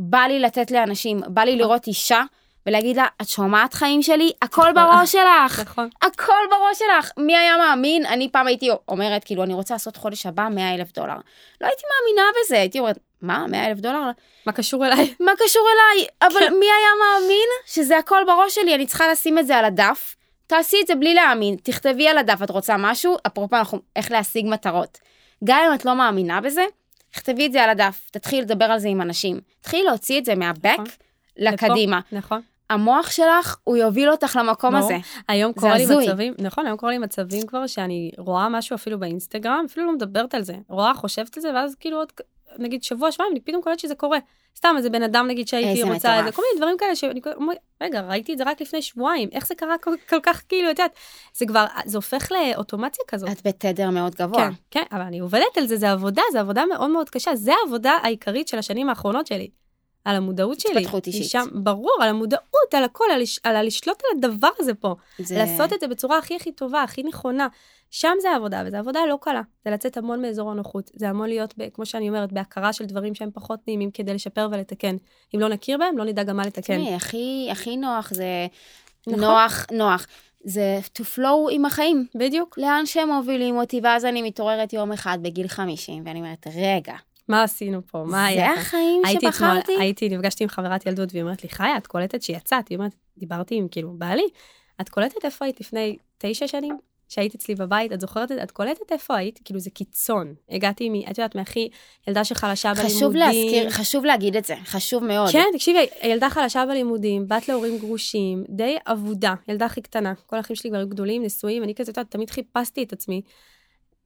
שבא לי לתת לאנשים, בא לי לראות אישה ולהגיד לה, את שומעת חיים שלי? הכל בראש שלך. נכון. הכל בראש שלך. מי היה מאמין? אני פעם הייתי אומרת, כאילו, אני רוצה לעשות חודש הבא 100 אלף דולר. לא הייתי מאמינה בזה, הייתי אומרת, מה, 100 אלף דולר? מה קשור אליי? מה קשור אליי? אבל כן. מי היה מאמין שזה הכל בראש שלי? אני צריכה לשים את זה על הדף. תעשי את זה בלי להאמין, תכתבי על הדף, את רוצה משהו? אפרופו, אנחנו, איך להשיג מטרות. גם אם את לא מאמינה בזה, תכתבי את זה על הדף, תתחילי לדבר על זה עם אנשים. תתחילי להוציא את זה מהבק נכון. לקדימה. נכון. המוח שלך, הוא יוביל אותך למקום ברור. הזה. היום קורה לי הזוי. מצבים, נכון, היום קורה לי מצבים כבר שאני רואה משהו אפילו באינסטגרם, אפילו לא מדברת על זה. רואה, חושבת על זה, ואז כאילו עוד, נגיד שבוע, שבועיים, אני פתאום קולטת שזה קורה. סתם איזה בן אדם, נגיד, שהייתי איזה רוצה. איזה, כל מיני דברים כאלה שאני אומרת, רגע, ראיתי את זה רק לפני שבועיים, איך זה קרה כל, כל כך, כאילו, את יודעת, זה כבר, זה הופך לאוטומציה כזאת. את בתדר מאוד גבוה. כן, כן, אבל אני עובדת על זה, זה עבודה, זה עבודה מאוד מאוד קשה, זה העבודה העיקרית של השנים האחרונות שלי. על המודעות שלי. התפתחות אישית. משם, ברור, על המודעות, על הכל, על, לש- על הלשלוט על הדבר הזה פה. זה... לעשות את זה בצורה הכי הכי טובה, הכי נכונה. שם זה העבודה, וזו עבודה לא קלה. זה לצאת המון מאזור הנוחות. זה המון להיות, ב, כמו שאני אומרת, בהכרה של דברים שהם פחות נעימים כדי לשפר ולתקן. אם לא נכיר בהם, לא נדע גם מה לתקן. תשמעי, הכי, הכי נוח זה נכון. נוח, נוח. זה to flow עם החיים. בדיוק. לאן שהם מובילים אותי, ואז אני מתעוררת יום אחד בגיל 50, ואני אומרת, רגע, מה עשינו פה? מה היה? זה כאן?" החיים הייתי אתמול, שבחרתי? הייתי, נפגשתי עם חברת ילדות, והיא אומרת לי, חיה, את קולטת שיצאת? היא אומרת, דיברתי עם, כאילו, בעלי, את קולטת איפה היית לפני תשע שנים? שהיית אצלי בבית, את זוכרת את זה? את קולטת איפה היית? כאילו, זה קיצון. הגעתי מ... את יודעת, מהכי ילדה שחלשה בלימודים. חשוב להזכיר, חשוב להגיד את זה, חשוב מאוד. כן, תקשיבי, ילדה חלשה בלימודים, בת להורים גרושים, די אבודה, ילדה הכי קטנה. כל האחים שלי כבר היו גדולים, נשואים, אני כזה, את יודעת, תמיד חיפשתי את עצמי.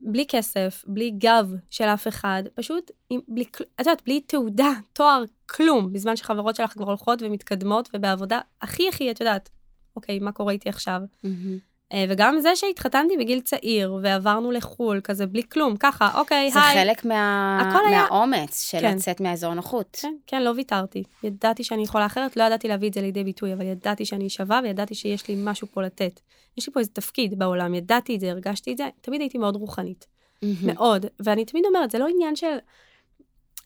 בלי כסף, בלי גב של אף אחד, פשוט, עם, בלי, את יודעת, בלי תעודה, תואר, כלום, בזמן שחברות שלך כבר הולכות ומתקדמות, ובעבודה הכי הכי, את יודעת, אוקיי, מה קורה איתי עכשיו? מהמם. אה, וגם זה שהתחתנתי בגיל צעיר, ועברנו לחו"ל, כזה בלי כלום, ככה, אוקיי, זה היי. חלק מה... היה- מהאומץ של כן. לצאת מהאזור נוחות. כן, כן, לא ויתרתי. ידעתי שאני יכולה אחרת, לא ידעתי להביא את זה לידי ביטוי, אבל ידעתי שאני שווה וידעתי שיש לי משהו פה לתת. יש לי פה איזה תפקיד בעולם, ידעתי את זה, הרגשתי את זה, תמיד הייתי מאוד רוחנית. מהמם. מאוד. ואני תמיד אומרת, זה לא עניין של...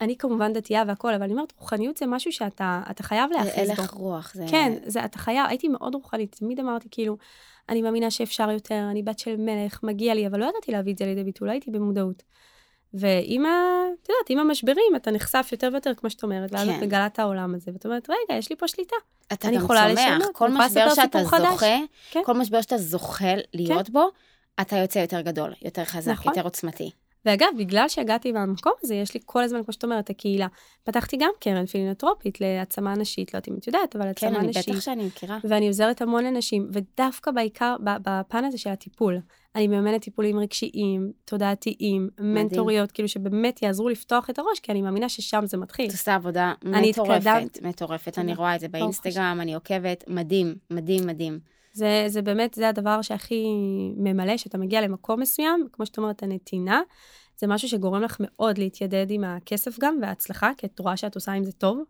אני כמובן דתייה והכול, אבל אני אומרת, רוחניות זה משהו שאתה אתה חייב זה להאחז בו. הלך רוח, זה... כן, זה, אתה חייב, הייתי מאוד רוחנית, תמיד אמרתי כאילו, אני מאמינה שאפשר יותר, אני בת של מלך, מגיע לי, אבל לא ידעתי להביא את זה לידי ביטוי, לא הייתי במודעות. ועם ה... את יודעת, עם המשברים אתה נחשף יותר ויותר, כמו שאת אומרת, ואז כן. את מגלה את העולם הזה, ואת אומרת, רגע, יש לי פה שליטה. אתה גם צומח, לשנות, כל משבר שאתה. זוכה, כן. כל משבר שאתה זוכה להיות בו, אתה יוצא יותר גדול, יותר חזק, נכון. יותר עוצמתי. ואגב, בגלל שהגעתי מהמקום הזה, יש לי כל הזמן, כמו שאת אומרת, הקהילה. פתחתי גם קרן פילנטרופית להעצמה נשית, לא יודעת אם את יודעת, אבל כן, העצמה אני נשית. בטח שאני מכירה. ואני עוזרת המון לנשים, ודווקא בעיקר בפן הזה של הטיפול. אני מממנת טיפולים רגשיים, תודעתיים, מנטוריות, כאילו שבאמת יעזרו לפתוח את הראש, כי אני מאמינה ששם זה מתחיל. את עושה עבודה אני מטורפת, התקדמתי. מטורפת. אני רואה את זה באינסטגרם, אני עוקבת, מדהים, מדהים, מדהים. זה, זה באמת, זה הדבר שהכי ממלא, שאתה מגיע למקום מסוים, כמו שאת אומרת, הנתינה, זה משהו שגורם לך מאוד להתיידד עם הכסף גם, וההצלחה, כי את רואה שאת עושה עם זה טוב,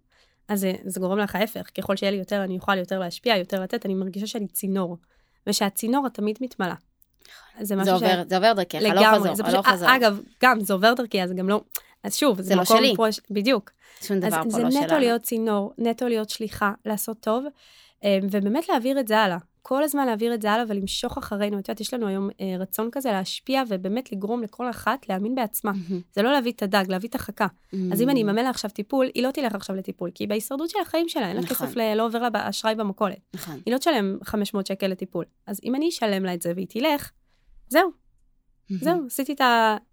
אז זה, זה גורם לך ההפך, ככל שיהיה לי יותר, אני אוכל יותר להשפיע, יותר לתת, אני מרגישה שאני צינור, ושהצינור תמיד מתמלא. זה זה עובר, זה עובר דרכך, הלוך לגמרי, חזור, זה פשוט, חזור. אגב, גם זה עובר דרכי, אז גם לא, אז שוב, זה, זה לא שלי. פה, בדיוק. שום אז דבר פה זה לא נטו שלנו. להיות צינור, נטו להיות שליחה, לעשות טוב, אה, ובאמת להעביר את זה הלאה. כל הזמן להעביר את זה הלאה ולמשוך אחרינו. את יודעת, יש לנו היום אה, רצון כזה להשפיע ובאמת לגרום לכל אחת להאמין בעצמה. מהמם. זה לא להביא את הדג, להביא את החכה. אז אם. אני אממן לה עכשיו טיפול, היא לא תלך עכשיו לטיפול, כי היא בהישרדות של החיים שלה, אין לה נכון. כסף, ל- לא עובר לה באשראי במכולת. נכון. היא לא תשלם 500 שקל לטיפול. אז אם אני אשלם לה את זה והיא תלך, זהו, זהו, עשיתי את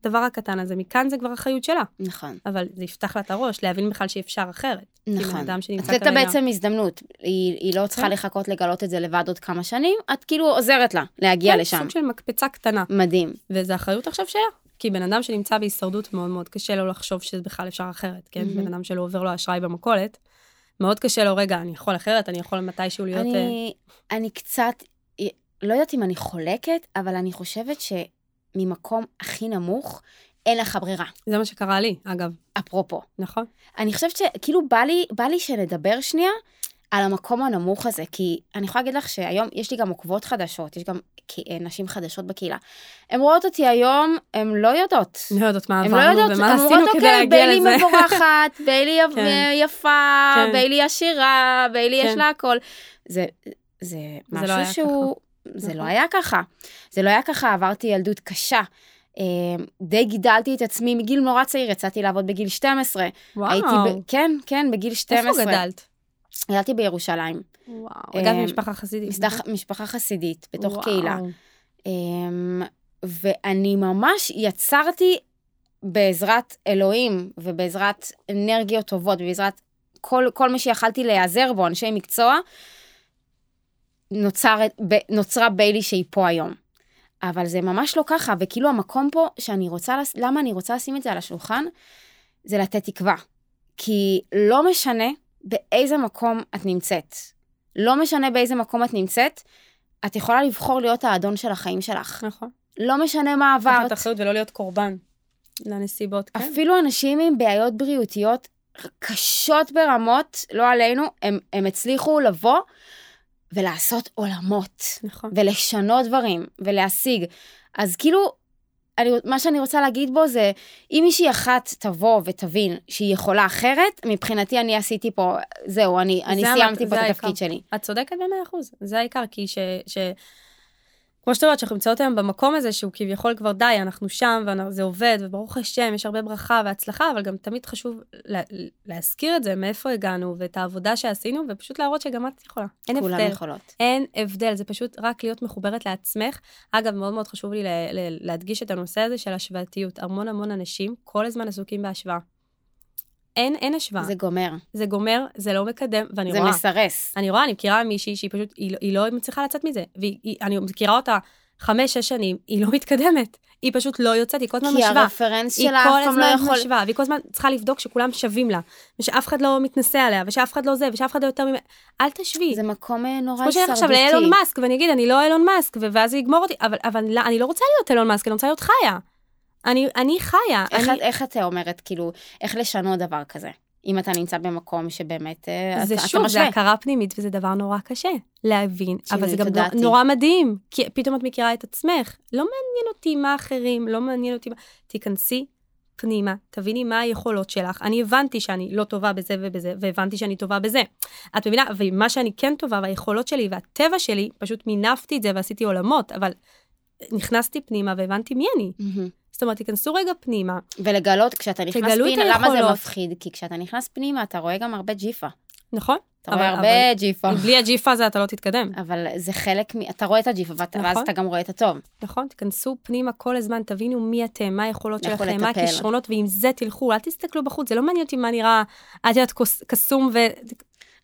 הדבר הקטן הזה, מכאן זה כבר אחריות שלה. נכון, אבל זה יפתח לה את הראש, להבין בכלל שאי אפשר אחרת. בן נכון. אדם אז שנמצא לתת לה כרגע... בעצם הזדמנות, היא היא לא צריכה כן. לחכות לגלות את זה לבד עוד כמה שנים, את כאילו עוזרת לה להגיע כן, לשם. סוג של מקפצה קטנה. מדהים. וזה אחריות עכשיו שלה. כי בן אדם שנמצא בהישרדות מאוד מאוד קשה לו לחשוב שזה בכלל אפשר אחרת, כן? מהמם. בן אדם שלא עובר לו אשראי במכולת, מאוד קשה לו, רגע, אני יכול אחרת, אני יכול מתישהו להיות... אה, אני, אני קצת, לא יודעת אם אני חולקת, אבל אני חושבת שממקום הכי נמוך, אין לך ברירה. זה מה שקרה לי, אגב, אפרופו. נכון? אני חושבת שכאילו בא לי, בא לי שנדבר שנייה על המקום הנמוך הזה, כי אני יכולה להגיד לך שהיום יש לי גם עוקבות חדשות, יש גם אה, נשים חדשות בקהילה. הן רואות אותי היום, הן לא יודעות. לא יודעות מה הן לא עברנו יודעות, ומה הן עשינו אומרות, כדי אוקיי, להגיע ביילי לזה. מבורכת, ביילי יפ- כן. יפה, כן. ביילי עשירה, ביילי יש כן. לה הכל. זה, זה לא משהו היה שהוא, זה לא נכון. היה ככה. זה לא היה ככה, עברתי ילדות קשה. אה, די גידלתי את עצמי מגיל נורא צעיר, יצאתי לעבוד בגיל 12. וואו, הייתי, ב... כן, כן, בגיל 12. איפה גדלת? גדלתי בירושלים. וואו, אה, אגב, משפחה חסידית. משפח, משפחה חסידית, בתוך וואו. קהילה. אמ, ואני ממש יצרתי בעזרת אלוהים ובעזרת אנרגיות טובות, ובעזרת כל, כל מי שיכלתי להיעזר בו, אנשי מקצוע, נוצר, ב- נוצרה ביילי שהיא פה היום. אבל זה ממש לא ככה, וכאילו המקום פה שאני רוצה, לס- למה אני רוצה לשים את זה על השולחן? זה לתת תקווה. כי לא משנה באיזה מקום את נמצאת, לא משנה באיזה מקום את נמצאת, את יכולה לבחור להיות האדון של החיים שלך. נכון. לא משנה מה לקחת עברת. אחריות ולא להיות קורבן לנסיבות. כן. אפילו אנשים עם בעיות בריאותיות קשות ברמות, לא עלינו, הם, הם הצליחו לבוא ולעשות עולמות, נכון. ולשנות דברים, ולהשיג. אז כאילו, אני, מה שאני רוצה להגיד בו זה, אם מישהי אחת תבוא ותבין שהיא יכולה אחרת, מבחינתי אני עשיתי פה, זהו, אני, אני זה סיימתי המת- פה זה את. התפקיד שלי. את צודקת במאה אחוז, זה העיקר, כי ש... ש... כמו שאת אומרת, שאנחנו נמצאות היום במקום הזה שהוא כביכול כבר די, אנחנו שם וזה עובד, וברוך השם, יש הרבה ברכה והצלחה, אבל גם תמיד חשוב לה, להזכיר את זה, מאיפה הגענו, ואת העבודה שעשינו, ופשוט להראות שגם את יכולה. אין כולם הבדל. יכולות. אין הבדל, זה פשוט רק להיות מחוברת לעצמך. אגב, מאוד מאוד חשוב לי ל- ל- להדגיש את הנושא הזה של השוואתיות. המון המון אנשים כל הזמן עסוקים בהשוואה. אין, אין השוואה. זה גומר, זה גומר, זה לא מקדם, ואני זה רואה. מסרס. אני רואה, אני מכירה מישהי שהיא פשוט, היא, לא- היא לא מצליחה לצאת מזה. ואני מכירה אותה חמש, שש שנים, היא לא מתקדמת. היא פשוט לא יוצאת, היא כל הזמן כי משווה. הרפרנס היא שלה כל אף פעם לא הזמן יכול... משווה, והיא כל הזמן צריכה לבדוק שכולם שווים לה, ושאף אחד לא מתנשא עליה, ושאף אחד לא זה, ושאף אחד לא יותר ממנה. אל תשווי. זה מקום אה, נורא כמו שאני עכשיו הישרדותי. לאילון מאסק, ואני אגיד, אני לא אילון מאסק, ואז זה יגמור אותי, אבל, אבל לא, אני לא רוצה להיות אילון מאסק, אני רוצה להיות חיה. אני, אני חיה. איך, אני, איך את אומרת, כאילו, איך לשנות דבר כזה? אם אתה נמצא במקום שבאמת אה, זה אתה, שוב, אתה זה משווה. הכרה פנימית, וזה דבר נורא קשה להבין, שינוי אבל זה גם נורא. נורא מדהים, כי פתאום את מכירה את עצמך. לא מעניין אותי מה אחרים, לא מעניין אותי מה... תיכנסי פנימה, תביני מה היכולות שלך. אני הבנתי שאני לא טובה בזה ובזה, והבנתי שאני טובה בזה. את מבינה? ומה שאני כן טובה, והיכולות שלי והטבע שלי, פשוט מינפתי את זה ועשיתי עולמות, אבל נכנסתי פנימה והבנתי מי אני. מהמם. זאת אומרת, תיכנסו רגע פנימה. ולגלות, כשאתה נכנס פנימה, למה זה היכולות. מפחיד? כי כשאתה נכנס פנימה, אתה רואה גם הרבה ג'יפה. נכון? אתה רואה אבל- הרבה ג'יפה. בלי הג'יפה הזה אתה לא תתקדם. אבל זה חלק מ... אתה רואה את הג'יפה, ואתה- ואז נכון. אתה גם רואה את הטוב. נכון? תיכנסו פנימה כל הזמן, תבינו מי אתם, מה היכולות שלכם, מה לטפל. הכישרונות, ועם זה תלכו, אל תסתכלו בחוץ, זה לא מעניין אותי מה נראה, את יודעת, קסום ו...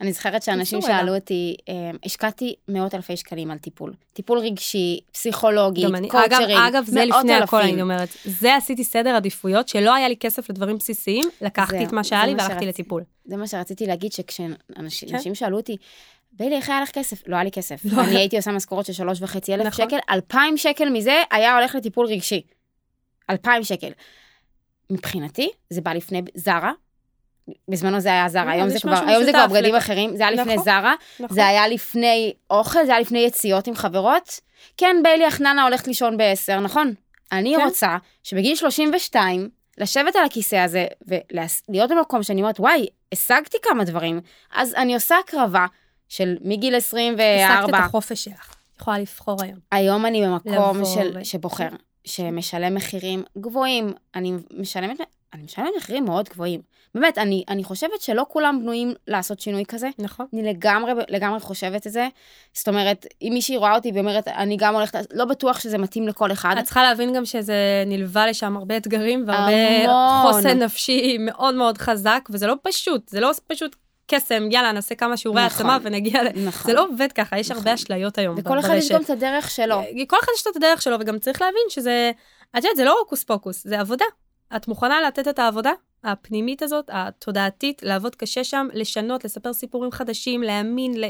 אני זוכרת שאנשים. שאלו אותי, אה, השקעתי מאות אלפי שקלים על טיפול. טיפול רגשי, פסיכולוגי, אני, אגב, קואוצ'רים, אגב, זה מאות לפני הכל, אלפים. אני אומרת. זה עשיתי סדר עדיפויות, שלא היה לי כסף לדברים בסיסיים, לקחתי זהו, את מה זה שהיה לי והלכתי שרציתי. לטיפול. זה מה שרציתי להגיד, שכשאנשים כן. שאלו אותי, ביילי, איך היה לך כסף? לא היה לי כסף. לא אני. הייתי עושה משכורות של שלוש וחצי אלף נכון. שקל, אלפיים שקל מזה היה הולך לטיפול רגשי. אלפיים שקל. מבחינתי, זה בא לפני זרה. בזמנו זה היה זרה, אה, היום זה כבר, היום זה כבר בגדים אחרים, זה היה לפני נכון. זרה, נכון. זה היה לפני אוכל, זה היה לפני יציאות עם חברות. כן, ביילי החננה הולכת לישון בעשר, נכון? אני כן. רוצה שבגיל 32, לשבת על הכיסא הזה ולהיות במקום שאני אומרת, וואי, השגתי כמה דברים. אז אני עושה הקרבה של מגיל השגת 24, את החופש שלך. יכולה לבחור היום. היום אני במקום של, שבוחר, שמשלם מחירים גבוהים. אני משלמת, אני משלמת מחירים מאוד גבוהים. באמת, אני, אני חושבת שלא כולם בנויים לעשות שינוי כזה. נכון? אני לגמרי, לגמרי חושבת את זה. זאת אומרת, אם מישהי רואה אותי ואומרת, אני גם הולכת, לא בטוח שזה מתאים לכל אחד. את צריכה להבין גם שזה נלווה לשם הרבה אתגרים והרבה המון. חוסן נפשי מאוד מאוד חזק, וזה לא פשוט, זה לא פשוט קסם, יאללה, נעשה כמה שיעורי נכון. העצמה ונגיע ל... נכון. זה לא עובד ככה, יש נכון. הרבה אשליות היום וכל אחד יש. גם את הדרך שלו. כל אחד יש לו את הדרך שלו, וגם צריך להבין שזה, את יודעת, זה לא הוקוס פוקוס, זה עבודה. את מוכנה לתת את העבודה הפנימית הזאת, התודעתית, לעבוד קשה שם, לשנות, לספר סיפורים חדשים, להאמין, ל...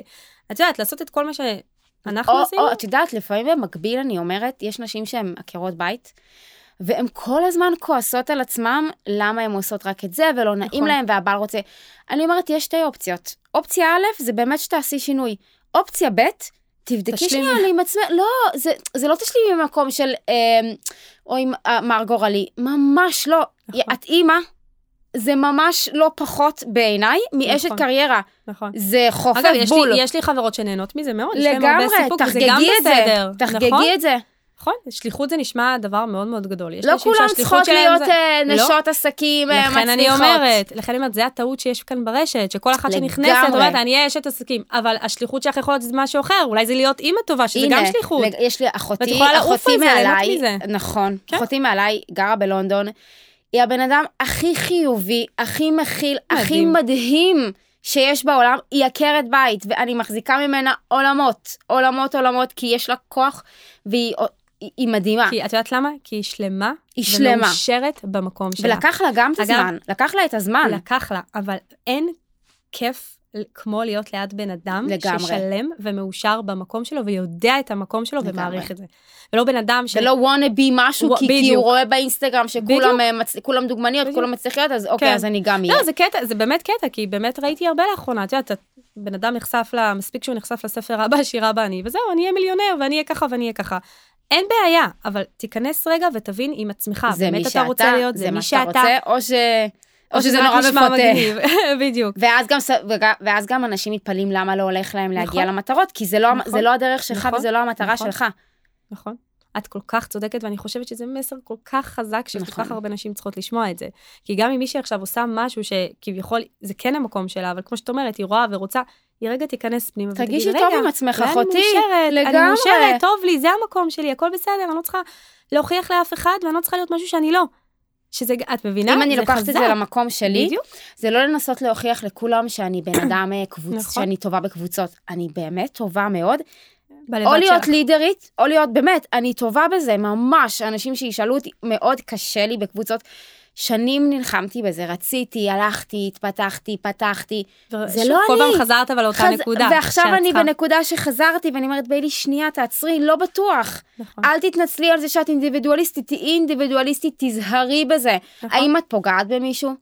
את יודעת, לעשות את כל מה שאנחנו או, עשינו. או, את יודעת, לפעמים במקביל אני אומרת, יש נשים שהן עקרות בית, והן כל הזמן כועסות על עצמם, למה הן עושות רק את זה, ולא נעים נכון. להן, והבעל רוצה. אני אומרת, יש שתי אופציות. אופציה א', זה באמת שתעשי שינוי. אופציה ב', תבדקי. שנייה עם עצמך, לא, זה, זה לא תשלימי ממקום של, אה, אוי, אה, מר גורלי, ממש לא. נכון. את אימא, זה ממש לא פחות בעיניי מאשת נכון. קריירה. נכון. זה חופף אגב, יש בול. לי, יש לי חברות שנהנות מזה מאוד, יש להם הרבה לגמרי, סיפוק, וזה גם תחגגי את זה. תחגגי נכון? את זה. נכון, שליחות זה נשמע דבר מאוד מאוד גדול. לא כולם צריכות להיות זה- אה, לא. נשות עסקים אה, מצליחות. לכן אני אומרת, לכן אני אומרת, זה הטעות שיש כאן ברשת, שכל אחת שנכנסת לגמרי. אומרת, אני אהיה אשת עסקים, אבל השליחות שלך יכול להיות משהו אחר, אולי זה להיות אימא טובה, שזה הנה, גם שליחות. לג- יש לי אחותי, יכולה אחותי מעליי. נכון, כן. אחותי מעליי גרה בלונדון, היא הבן אדם הכי חיובי, הכי מכיל, הכי. מדהים שיש בעולם, היא עקרת בית, ואני מחזיקה ממנה עולמות, עולמות עולמות, כי יש לה כוח, והיא היא, היא מדהימה. כי את יודעת למה? כי היא שלמה, היא שלמה. ומאושרת במקום שלה. ולקח לה גם את אגב, הזמן, לקח לה את הזמן. לקח לה, אבל אין כיף כמו להיות ליד בן אדם לגמרי. ששלם ומאושר במקום שלו ויודע את המקום שלו לגמרי. ומעריך את זה. ולא בן אדם ש... ולא וואנה בי משהו, ווא- כי, כי. הוא רואה באינסטגרם שכולם. אה, מצ... דוגמניות, בדיוק. כולם מצליחיות, אז אוקיי, כן. אז אני גם אהיה. לא, זה קטע, זה באמת קטע, כי באמת ראיתי הרבה לאחרונה, את יודעת, בן אדם נחשף לה, מספיק שהוא נחשף לספר הבא, שירה בה אני, וזהו, אני אהיה מיליונר, ואני אהיה ככה ואני אהיה ככה. אין בעיה, אבל תיכנס רגע ותבין עם עצמך, זה באמת אתה רוצה להיות, זה מה מי שאתה שאתה, רוצה, או, ש... או שזה נורא מפתה. בדיוק. ואז גם, ואז גם אנשים מתפלאים למה לא הולך להם להגיע נכון. למטרות, כי זה לא, נכון. זה לא הדרך שלך נכון. וזה לא המטרה נכון. שלך. נכון. את כל כך צודקת, ואני חושבת שזה מסר כל כך חזק, שכל נכון. כך הרבה נשים צריכות לשמוע את זה. כי גם אם מישהי עכשיו עושה משהו שכביכול, זה כן המקום שלה, אבל כמו שאת אומרת, היא רואה ורוצה, היא רגע תיכנס פנימה ותגיד, תרגישי רגע, טוב עם עצמך, אחותי, מאושרת, אני לגמרי. מאושרת, טוב לי, זה המקום שלי, הכל בסדר, אני לא צריכה להוכיח לאף אחד, ואני לא צריכה להיות משהו שאני לא. שזה, את מבינה? אם אני לוקחת חזק. את זה למקום שלי, בדיוק. זה לא לנסות להוכיח לכולם שאני בן אדם אה, קבוצ... נכון. שאני טובה בקבוצות. אני באמת טובה מאוד. או להיות שלך. לידרית, או להיות, באמת, אני טובה בזה, ממש. אנשים שישאלו אותי, מאוד קשה לי בקבוצות. שנים נלחמתי בזה, רציתי, הלכתי, התפתחתי, פתחתי. זה לא כל אני. פעם חזרת אבל לאותה חז- נקודה. ועכשיו אני צריכה. בנקודה שחזרתי, ואני אומרת, ביילי, שנייה, תעצרי, לא בטוח. נכון, אל תתנצלי על זה שאת אינדיבידואליסטית, תהיי אינדיבידואליסטית, תזהרי בזה. נכון. האם את פוגעת במישהו?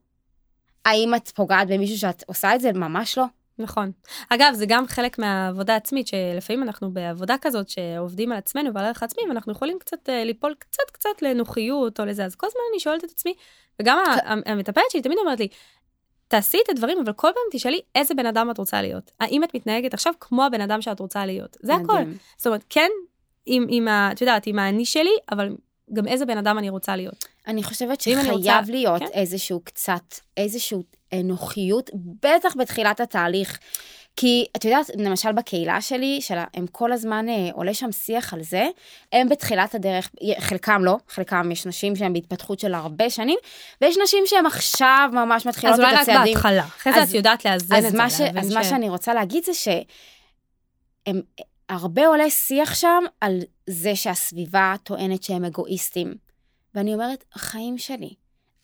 האם את פוגעת במישהו שאת עושה את זה? ממש לא. נכון. אגב, זה גם חלק מהעבודה העצמית, שלפעמים אנחנו בעבודה כזאת, שעובדים על עצמנו ועל הערך העצמי, ואנחנו יכולים קצת אה, ליפול קצת קצת לנוחיות או לזה, אז כל הזמן אני שואלת את עצמי, וגם ה- המטפלת שלי תמיד אומרת לי, תעשי את הדברים, אבל כל פעם תשאלי איזה בן אדם את רוצה להיות. האם את מתנהגת עכשיו כמו הבן אדם שאת רוצה להיות. זה הכל. מדהים. זאת אומרת, כן, עם, עם ה... את יודעת, עם האני שלי, אבל גם איזה בן אדם אני רוצה להיות. אני חושבת שחייב רוצה- להיות כן. איזשהו קצת, איזשהו אנוכיות, בטח בתחילת התהליך. כי את יודעת, למשל בקהילה שלי, שלה, הם כל הזמן אה, עולה שם שיח על זה, הם בתחילת הדרך, חלקם לא, חלקם יש נשים שהן בהתפתחות של הרבה שנים, ויש נשים שהן עכשיו ממש מתחילות אז את אולי רק הצעדים. בהתחלה. אחרי זה אז- את יודעת לאזן את אז זה. מה, ש... אז מה שאני רוצה להגיד זה שהם הרבה עולה שיח שם על זה שהסביבה טוענת שהם אגואיסטים. ואני אומרת, החיים שלי.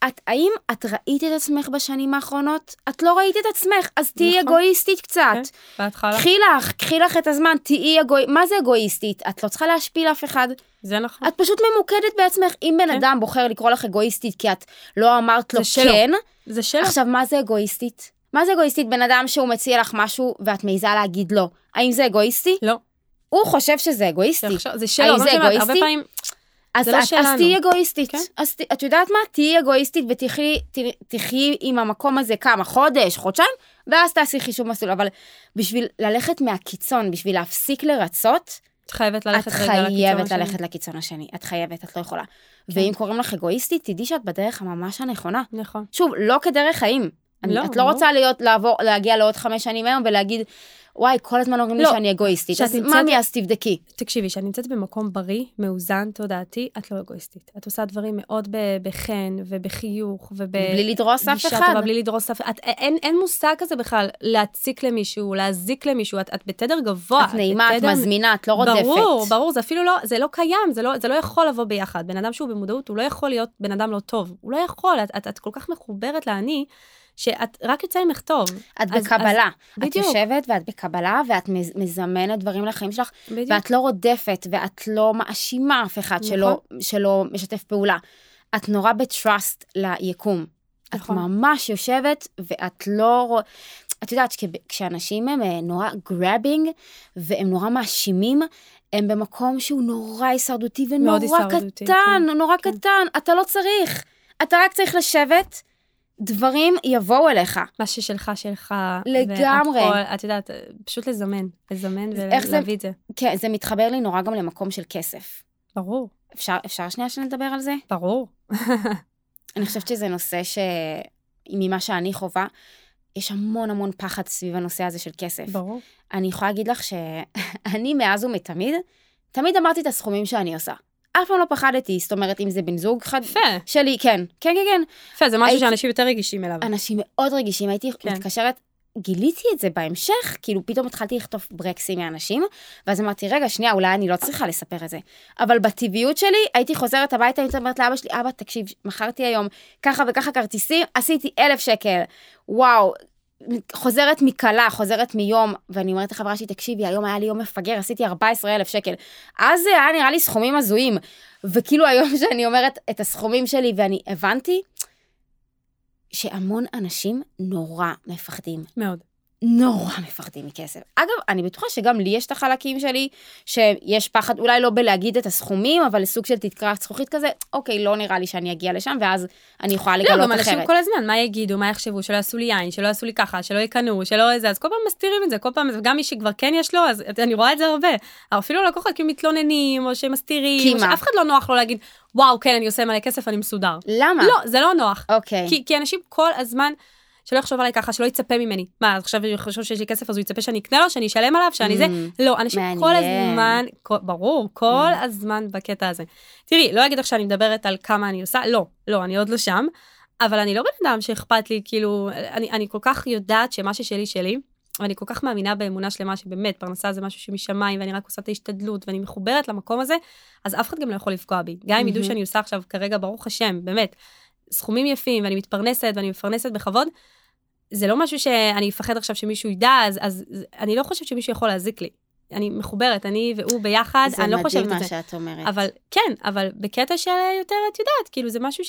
את, האם את ראית את עצמך בשנים האחרונות? את לא ראית את עצמך, אז תהיי נכון. אגואיסטית קצת. כן. בהתחלה. קחי לך, קחי לך את הזמן, תהיי אגואיסטית. מה זה אגואיסטית? את לא צריכה להשפיל אף אחד. זה נכון. את פשוט ממוקדת בעצמך. אם בן כן. אדם בוחר לקרוא לך אגואיסטית כי את לא אמרת לו זה שלו. כן, זה שלו. עכשיו, מה זה אגואיסטית? מה זה אגואיסטית? בן אדם שהוא מציע לך משהו ואת מעיזה להגיד לא. האם זה אגואיסטי? לא. הוא חושב שזה זה אגואיסטי. זה לא זה הרבה אגואיסטי? פעמים... אז, לא את, אז. תהיי אגואיסטית. כן. אז ת, את יודעת מה? תהיי אגואיסטית ותחי עם המקום הזה כמה? חודש, חודשיים, ואז תעשי חישוב מסלול. אבל בשביל ללכת מהקיצון, בשביל להפסיק לרצות, את חייבת את ללכת רגע לקיצון חייבת השני. ללכת לקיצון השני. את חייבת, את לא יכולה. כן. ואם קוראים לך אגואיסטית, תדעי שאת בדרך הממש הנכונה. נכון. שוב, לא כדרך חיים. אני, לא, את לא ברור. רוצה להיות, לעבור, להגיע לעוד חמש שנים היום ולהגיד, וואי, כל הזמן אומרים לי לא, שאני אגואיסטית. אז נמצאת- ממי, אז תבדקי. תקשיבי, כשאת נמצאת במקום בריא, מאוזן, תודעתי, את לא אגואיסטית. את עושה דברים מאוד בחן ובחיוך וב... בלי לדרוס אף אחד. טובה, בלי לדרוס אף אחד. אין, אין מושג כזה בכלל להציק למישהו, להזיק למישהו, את, את בתדר גבוה. את נעימה, את בתדר- מזמינה, את לא רודפת. ברור, ברור, זה אפילו לא, זה לא קיים, זה לא, זה לא יכול לבוא ביחד. בן אדם שהוא במודעות, הוא לא יכול להיות בן אדם לא טוב. הוא לא יכול, את, את, את כל כך מחוברת לאני, שאת רק יוצא ממך טוב. את אז- בקבלה. את בדיוק. יושבת ואת בקבלה ואת מז- מזמנת דברים לחיים שלך, בדיוק. ואת לא רודפת ואת לא מאשימה אף אחד שלא, שלא משתף פעולה. את נורא ב trust ליקום. את נכון. ממש יושבת ואת לא... את יודעת, כשאנשים הם אה, נורא grabbing והם נורא מאשימים, הם במקום שהוא נורא הישרדותי ונורא קטן, כן, נורא כן. קטן. אתה לא צריך. אתה רק צריך לשבת, דברים יבואו אליך. מה ששלך, שלך. לגמרי. והכל, את יודעת, פשוט לזמן, לזמן ולהביא את זה. כן, זה מתחבר לי נורא גם למקום של כסף. ברור, אפשר, אפשר שנייה שנדבר על זה? ברור. אני חושבת שזה נושא ש... ממה שאני חווה, יש המון המון פחד סביב הנושא הזה של כסף. ברור. אני יכולה להגיד לך שאני מאז ומתמיד, תמיד אמרתי את הסכומים שאני עושה. אף פעם לא פחדתי, זאת אומרת, אם זה בן זוג חד... יפה, שלי, כן, כן, כן, כן. יפה, זה משהו הייתי- שאנשים יותר רגישים אליו. אנשים מאוד רגישים, הייתי כן. מתקשרת, גיליתי את זה בהמשך, כאילו פתאום התחלתי לכתוב ברקסים מאנשים, ואז אמרתי, רגע, שנייה, אולי אני לא צריכה לספר את זה. אבל בטבעיות שלי, הייתי חוזרת הביתה, הייתי אומרת לאבא שלי, אבא, תקשיב, מכרתי היום ככה וככה כרטיסים, עשיתי אלף שקל, וואו. חוזרת מכלה, חוזרת מיום, ואני אומרת לחברה שלי, תקשיבי, היום היה לי יום מפגר, עשיתי 14,000 שקל. אז זה היה נראה לי סכומים הזויים. וכאילו היום שאני אומרת את הסכומים שלי, ואני הבנתי שהמון אנשים נורא מפחדים. מאוד. נורא מפחדים מכסף. אגב, אני בטוחה שגם לי יש את החלקים שלי, שיש פחד, אולי לא בלהגיד את הסכומים, אבל סוג של תקרת זכוכית כזה, אוקיי, לא נראה לי שאני אגיע לשם, ואז אני יכולה לא, לגלות גם אנשים אחרת. כל הזמן, מה יגידו, מה יחשבו, שלא יעשו לי יין, שלא יעשו לי ככה, שלא יקנאו, שלא איזה, אז כל פעם מסתירים את זה, כל פעם, גם מי שכבר כן יש לו, אז אני רואה את זה הרבה. אפילו לקוחות כאילו מתלוננים, או שמסתירים, או? שאף אחד לא נוח לו להגיד, וואו, כן, אני עושה מלא כסף, אני מסודר. למה? לא, זה לא נוח. אוקיי. כי, כי אנשים כל הזמן, שלא יחשוב עליי ככה, שלא יצפה ממני. מה, עכשיו הוא חושב שיש לי כסף, אז הוא יצפה שאני אקנה לו, שאני אשלם עליו, שאני זה? Mm, לא, אנשים כל מעניין. הזמן, כל, ברור, כל הזמן בקטע הזה. תראי, לא אגיד לך שאני מדברת על כמה אני עושה, לא, לא, אני עוד לא שם, אבל אני לא בן אדם שאכפת לי, כאילו, אני, אני כל כך יודעת שמה ששלי שלי, ואני כל כך מאמינה באמונה שלמה שבאמת פרנסה זה משהו שמשמיים ואני רק עושה את ההשתדלות ואני מחוברת למקום הזה, אז אף אחד גם לא יכול לפגוע בי. גם אם ידעו מהמם. שאני עושה עכשיו כרגע, ברוך השם, באמת, סכומים יפים ואני מתפרנסת ואני מפרנסת בכבוד, זה לא משהו שאני אפחד עכשיו שמישהו ידע, אז, אז אני לא חושבת שמישהו יכול להזיק לי. אני מחוברת, אני והוא ביחד, זה אני לא מדהים חושבת מה את זה. שאת אומרת. אבל כן, אבל בקטע של יותר, את יודעת, כאילו זה משהו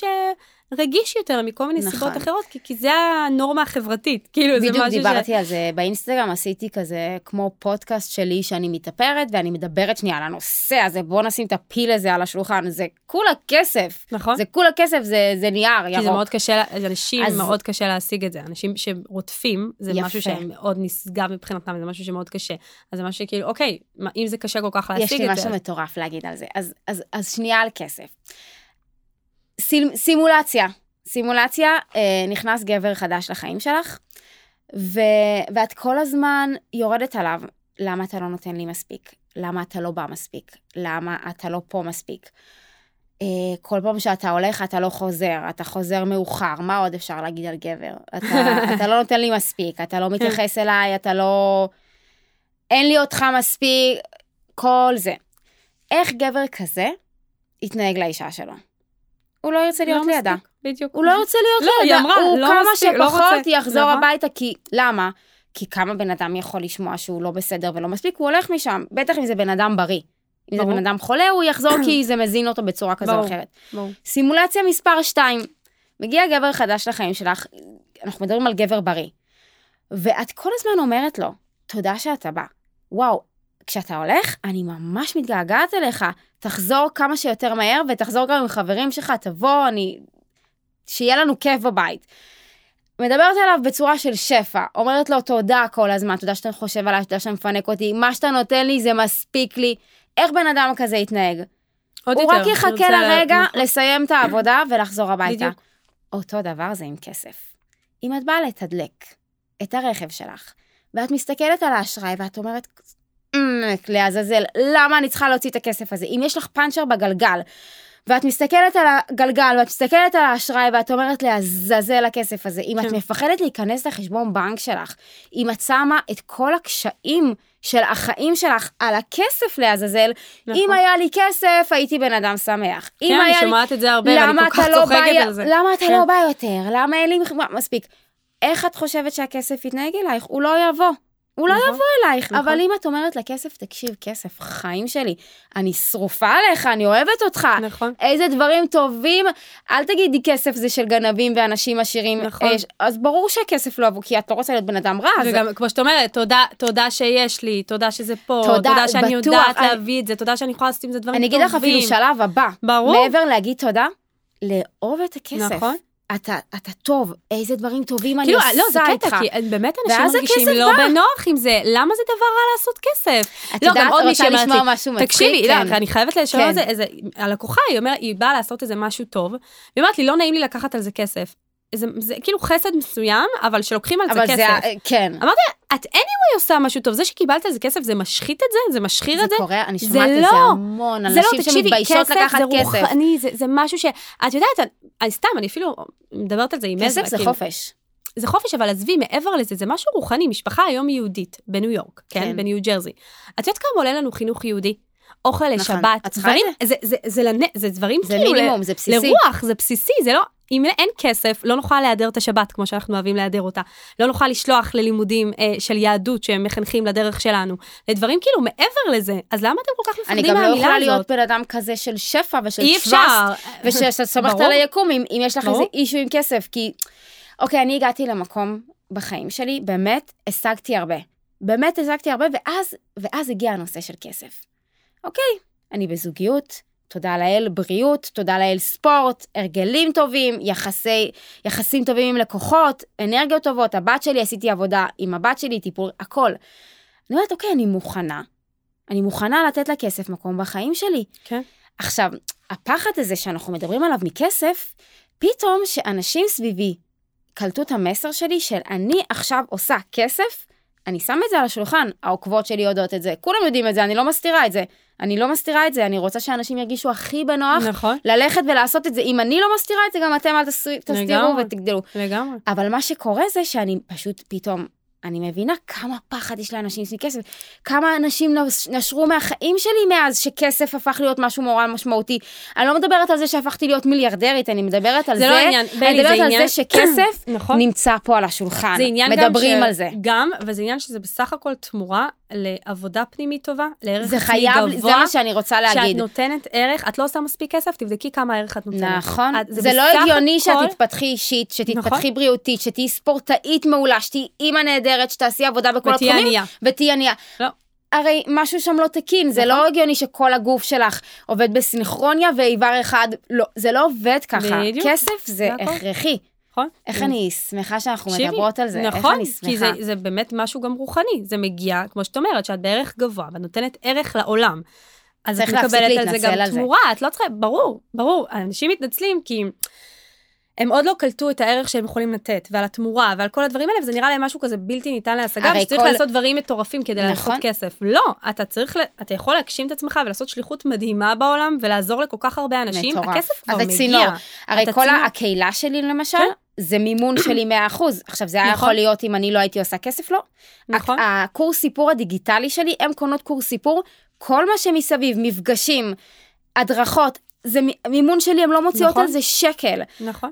שרגיש יותר מכל מיני נכון. סיבות אחרות, כי, כי זה הנורמה החברתית, כאילו זה בדיוק משהו דיברתי על זה באינסטגרם, עשיתי כזה כמו פודקאסט שלי שאני מתאפרת ואני מדברת שנייה על הנושא הזה, בוא נשים את הפיל הזה על השולחן, זה כולה כסף. נכון? זה כולה כסף, זה, זה נייר, כי זה ירוק. מאוד קשה, לה- אנשים אז- מאוד קשה להשיג את זה. אנשים שרודפים, זה יפה. משהו שמאוד נשגב מבחינתם, זה משהו שמאוד קשה. אז זה משהו שכאילו, אוקיי, אם זה קשה כל כך יש להשיג לי את זה, משהו אז- מטורף להגיד על זה. אז, אז, אז שנייה על כסף. סיל, סימולציה. סימולציה, אה, נכנס גבר חדש לחיים שלך, ו, ואת כל הזמן יורדת עליו. למה אתה לא נותן לי מספיק? למה אתה לא בא מספיק? למה אתה לא פה מספיק? אה, כל פעם שאתה הולך אתה לא חוזר, אתה חוזר מאוחר, מה עוד אפשר להגיד על גבר? אתה, אתה לא נותן לי מספיק, אתה לא מתייחס אליי, אתה לא... אין לי אותך מספיק, כל זה. איך גבר כזה יתנהג לאישה שלו? הוא לא ירצה להיות לא לידה. בדיוק. הוא לא רוצה להיות לא, היא לידה, אמרה, הוא לא כמה מספיק, לא שפחות רוצה. יחזור נכון. הביתה, כי למה? כי כמה בן אדם יכול לשמוע שהוא לא בסדר ולא מספיק, הוא הולך משם, בטח אם זה בן אדם בריא. אם זה ברור. בן אדם חולה, הוא יחזור כי זה מזין אותו בצורה כזו או. אחרת. ברור. סימולציה מספר 2, מגיע גבר חדש לחיים שלך, אנחנו מדברים על גבר בריא, ואת כל הזמן אומרת לו, תודה שאתה בא. וואו, כשאתה הולך, אני ממש מתגעגעת אליך. תחזור כמה שיותר מהר, ותחזור גם עם חברים שלך, תבוא, אני... שיהיה לנו כיף בבית. מדברת אליו בצורה של שפע, אומרת לו תודה כל הזמן, תודה שאתה חושב עליי, תודה שאתה מפנק אותי, מה שאתה נותן לי זה מספיק לי. איך בן אדם כזה יתנהג? עוד הוא יותר. רק יחכה לרגע נכון. לסיים את העבודה ולחזור הביתה. בדיוק. אותו דבר זה עם כסף. אם את באה לתדלק את הרכב שלך, ואת מסתכלת על האשראי ואת אומרת, "אמ, לעזאזל, למה אני צריכה להוציא את הכסף הזה? אם יש לך פאנצ'ר בגלגל, ואת מסתכלת על הגלגל, ואת מסתכלת על האשראי, ואת אומרת לעזאזל הכסף הזה, אם את כן. מפחדת להיכנס לחשבון בנק שלך, אם את שמה את כל הקשיים של החיים שלך על הכסף לעזאזל, אם נכון. היה לי כסף, הייתי בן אדם שמח. אם כן, אני היה לי שומעת את זה הרבה, ואני כל כך לא צוחקת על זה. למה אתה כן. לא בא יותר? למה אין לי מספיק? איך את חושבת שהכסף יתנהג אלייך? הוא לא יבוא. הוא לא נכון. יבוא אלייך. נכון. אבל אם את אומרת לכסף, תקשיב, כסף, חיים שלי, אני שרופה עליך, אני אוהבת אותך. נכון. איזה דברים טובים. אל תגידי כסף זה של גנבים ואנשים עשירים. נכון. אז ברור שהכסף לא יבוא, כי את לא רוצה להיות בן אדם רע. וגם, כמו שאת אומרת, תודה, תודה שיש לי, תודה שזה פה, תודה, שאני יודעת אני- להביא את זה, תודה שאני יכולה לעשות עם זה דברים אני טובים. אגיד לך אפילו שלב הבא. ברור. מעבר להגיד תודה, לאהוב את הכסף. נכון. אתה, אתה טוב, איזה דברים טובים אני כאילו, עושה לא, זה איתך. קטע, כי באמת אנשים מרגישים לא בא. בנוח עם זה, למה זה דבר רע לעשות כסף? את לא, יודעת, רוצה לשמוע משהו מצחיק? תקשיבי, כן. לא, אני חייבת לשאול כן. על זה, איזה, הלקוחה, היא אומרת, היא באה לעשות איזה משהו טוב, והיא אומרת לי, לא נעים לי לקחת על זה כסף. זה, זה כאילו חסד מסוים, אבל שלוקחים על זה אבל. זה, ה- כן. את anyway עושה משהו טוב, זה שקיבלת על זה כסף, זה משחית את זה? זה משחיר זה את זה? קורה, אני זה שומעת את זה לא. המון, זה לא, אנשים תקשיבי, שמתביישות כסף לקחת זה כסף. רוחני, זה, זה משהו ש... את יודעת, אני, סתם, אני אפילו מדברת על זה עם כסף עזרא, זה כאילו, חופש. זה חופש, אבל עזבי, מעבר לזה, זה משהו רוחני. משפחה היום יהודית, בניו יורק, כן? כן. בניו ג'רזי. את יודעת כמה עולה לנו חינוך יהודי? אוכל נכון. לשבת, את צריכה דברים, את זה, זה, זה, לנ... זה דברים זה כאילו מינימום, ל... זה בסיסי. לרוח, זה בסיסי, זה לא... אם אין כסף, לא נוכל להיעדר את השבת כמו שאנחנו אוהבים להיעדר אותה. לא נוכל לשלוח ללימודים אה, של יהדות שהם מחנכים לדרך שלנו. לדברים כאילו מעבר לזה. אז למה אתם כל כך אני מפחדים גם מהמילה לא יכולה הזאת? להיות בן אדם כזה של שפע ושל אפשר. ושאת סומכת. על היקום, אם אם יש לך ברור. איזה אישו עם כסף, כי... אוקיי, אני הגעתי למקום בחיים שלי, באמת השגתי הרבה. באמת השגתי הרבה, ואז, ואז הגיע הנושא של כסף. אוקיי, אני בזוגיות, תודה לאל בריאות, תודה לאל ספורט, הרגלים טובים, יחסי, יחסים טובים עם לקוחות, אנרגיות טובות, הבת שלי, עשיתי עבודה עם הבת שלי, טיפול, הכל. אני אומרת, אוקיי, אני מוכנה. אני מוכנה לתת לה כסף מקום בחיים שלי. כן. עכשיו, הפחד הזה שאנחנו מדברים עליו מכסף, פתאום שאנשים סביבי קלטו את המסר שלי של אני עכשיו עושה כסף, אני שם את זה על השולחן, העוקבות שלי יודעות את זה, כולם יודעים את זה, אני לא מסתירה את זה. אני לא מסתירה את זה, אני רוצה שאנשים ירגישו הכי בנוח נכון, ללכת ולעשות את זה. אם אני לא מסתירה את זה, גם אתם אל תסתירו לגמרי. ותגדלו. לגמרי. אבל מה שקורה זה שאני פשוט פתאום, אני מבינה כמה פחד יש לאנשים סביב כסף, כמה אנשים נש- נשרו מהחיים שלי מאז שכסף הפך להיות משהו נורא משמעותי. אני לא מדברת על זה שהפכתי להיות מיליארדרית, אני מדברת על זה זה, לא העניין, אני בני, זה מדברת על עניין- זה שכסף נכון. נמצא פה על השולחן. עניין מדברים של- על זה. גם, וזה עניין שזה בסך הכל תמורה לעבודה פנימית טובה, לערך זה עצמי חייב, זה גבוה. מה שאני רוצה להגיד. נותנת ערך, את לא עושה מספיק כסף, תבדקי כמה ערך את נותנת. נכון, את- זה לא בסך הגיוני הכל- שאת תתפתחי אישית, שתתפתחי נכון. בריאותית, שתהיי ספורטאית מעולה, שתהיי אימא נהדרת, שתעשי עבודה בכל ותהיי התחומים, ענייה. ותהיי ענייה. לא. הרי משהו שם לא תקין, זה נכון. לא הגיוני שכל הגוף שלך עובד בסינכרוניה ואיבר אחד, לא, זה לא עובד ככה. בדיוק. כסף זה זה. הכרחי. נכון? איך אני שמחה שאנחנו תקשיבי, מדברות על זה, איך נכון, אני כי זה, שמחה. זה באמת משהו גם רוחני. זה מגיע, כמו שאת אומרת, שאת בערך גבוה, ואת נותנת ערך לעולם. אז את מקבלת על זה גם על זה. תמורה, את לא צריכה, ברור, ברור, אנשים מתנצלים כי הם עוד לא קלטו את הערך שהם יכולים לתת, ועל התמורה, ועל כל הדברים האלה, וזה נראה להם משהו כזה בלתי ניתן להשגה, הרי ושצריך כל- לעשות דברים מטורפים כדי לעשות נכון. כסף. לא, אתה צריך, אתה יכול להגשים את עצמך ולעשות שליחות מדהימה בעולם, ולעזור לכל כך הרבה אנשים, מטורף. הכסף כבר מגיע. צינור. הרי כל צינור. הקהילה שלי למשל, כן. זה מימון שלי 100%. עכשיו, זה היה נכון. יכול להיות אם אני לא הייתי עושה כסף, לא. נכון? הקורס סיפור הדיגיטלי שלי, הם קונות קורס סיפור, כל מה שמסביב, מפגשים, הדרכות, זה מימון שלי, הם לא מוציאות נכון. על זה שקל. נכון.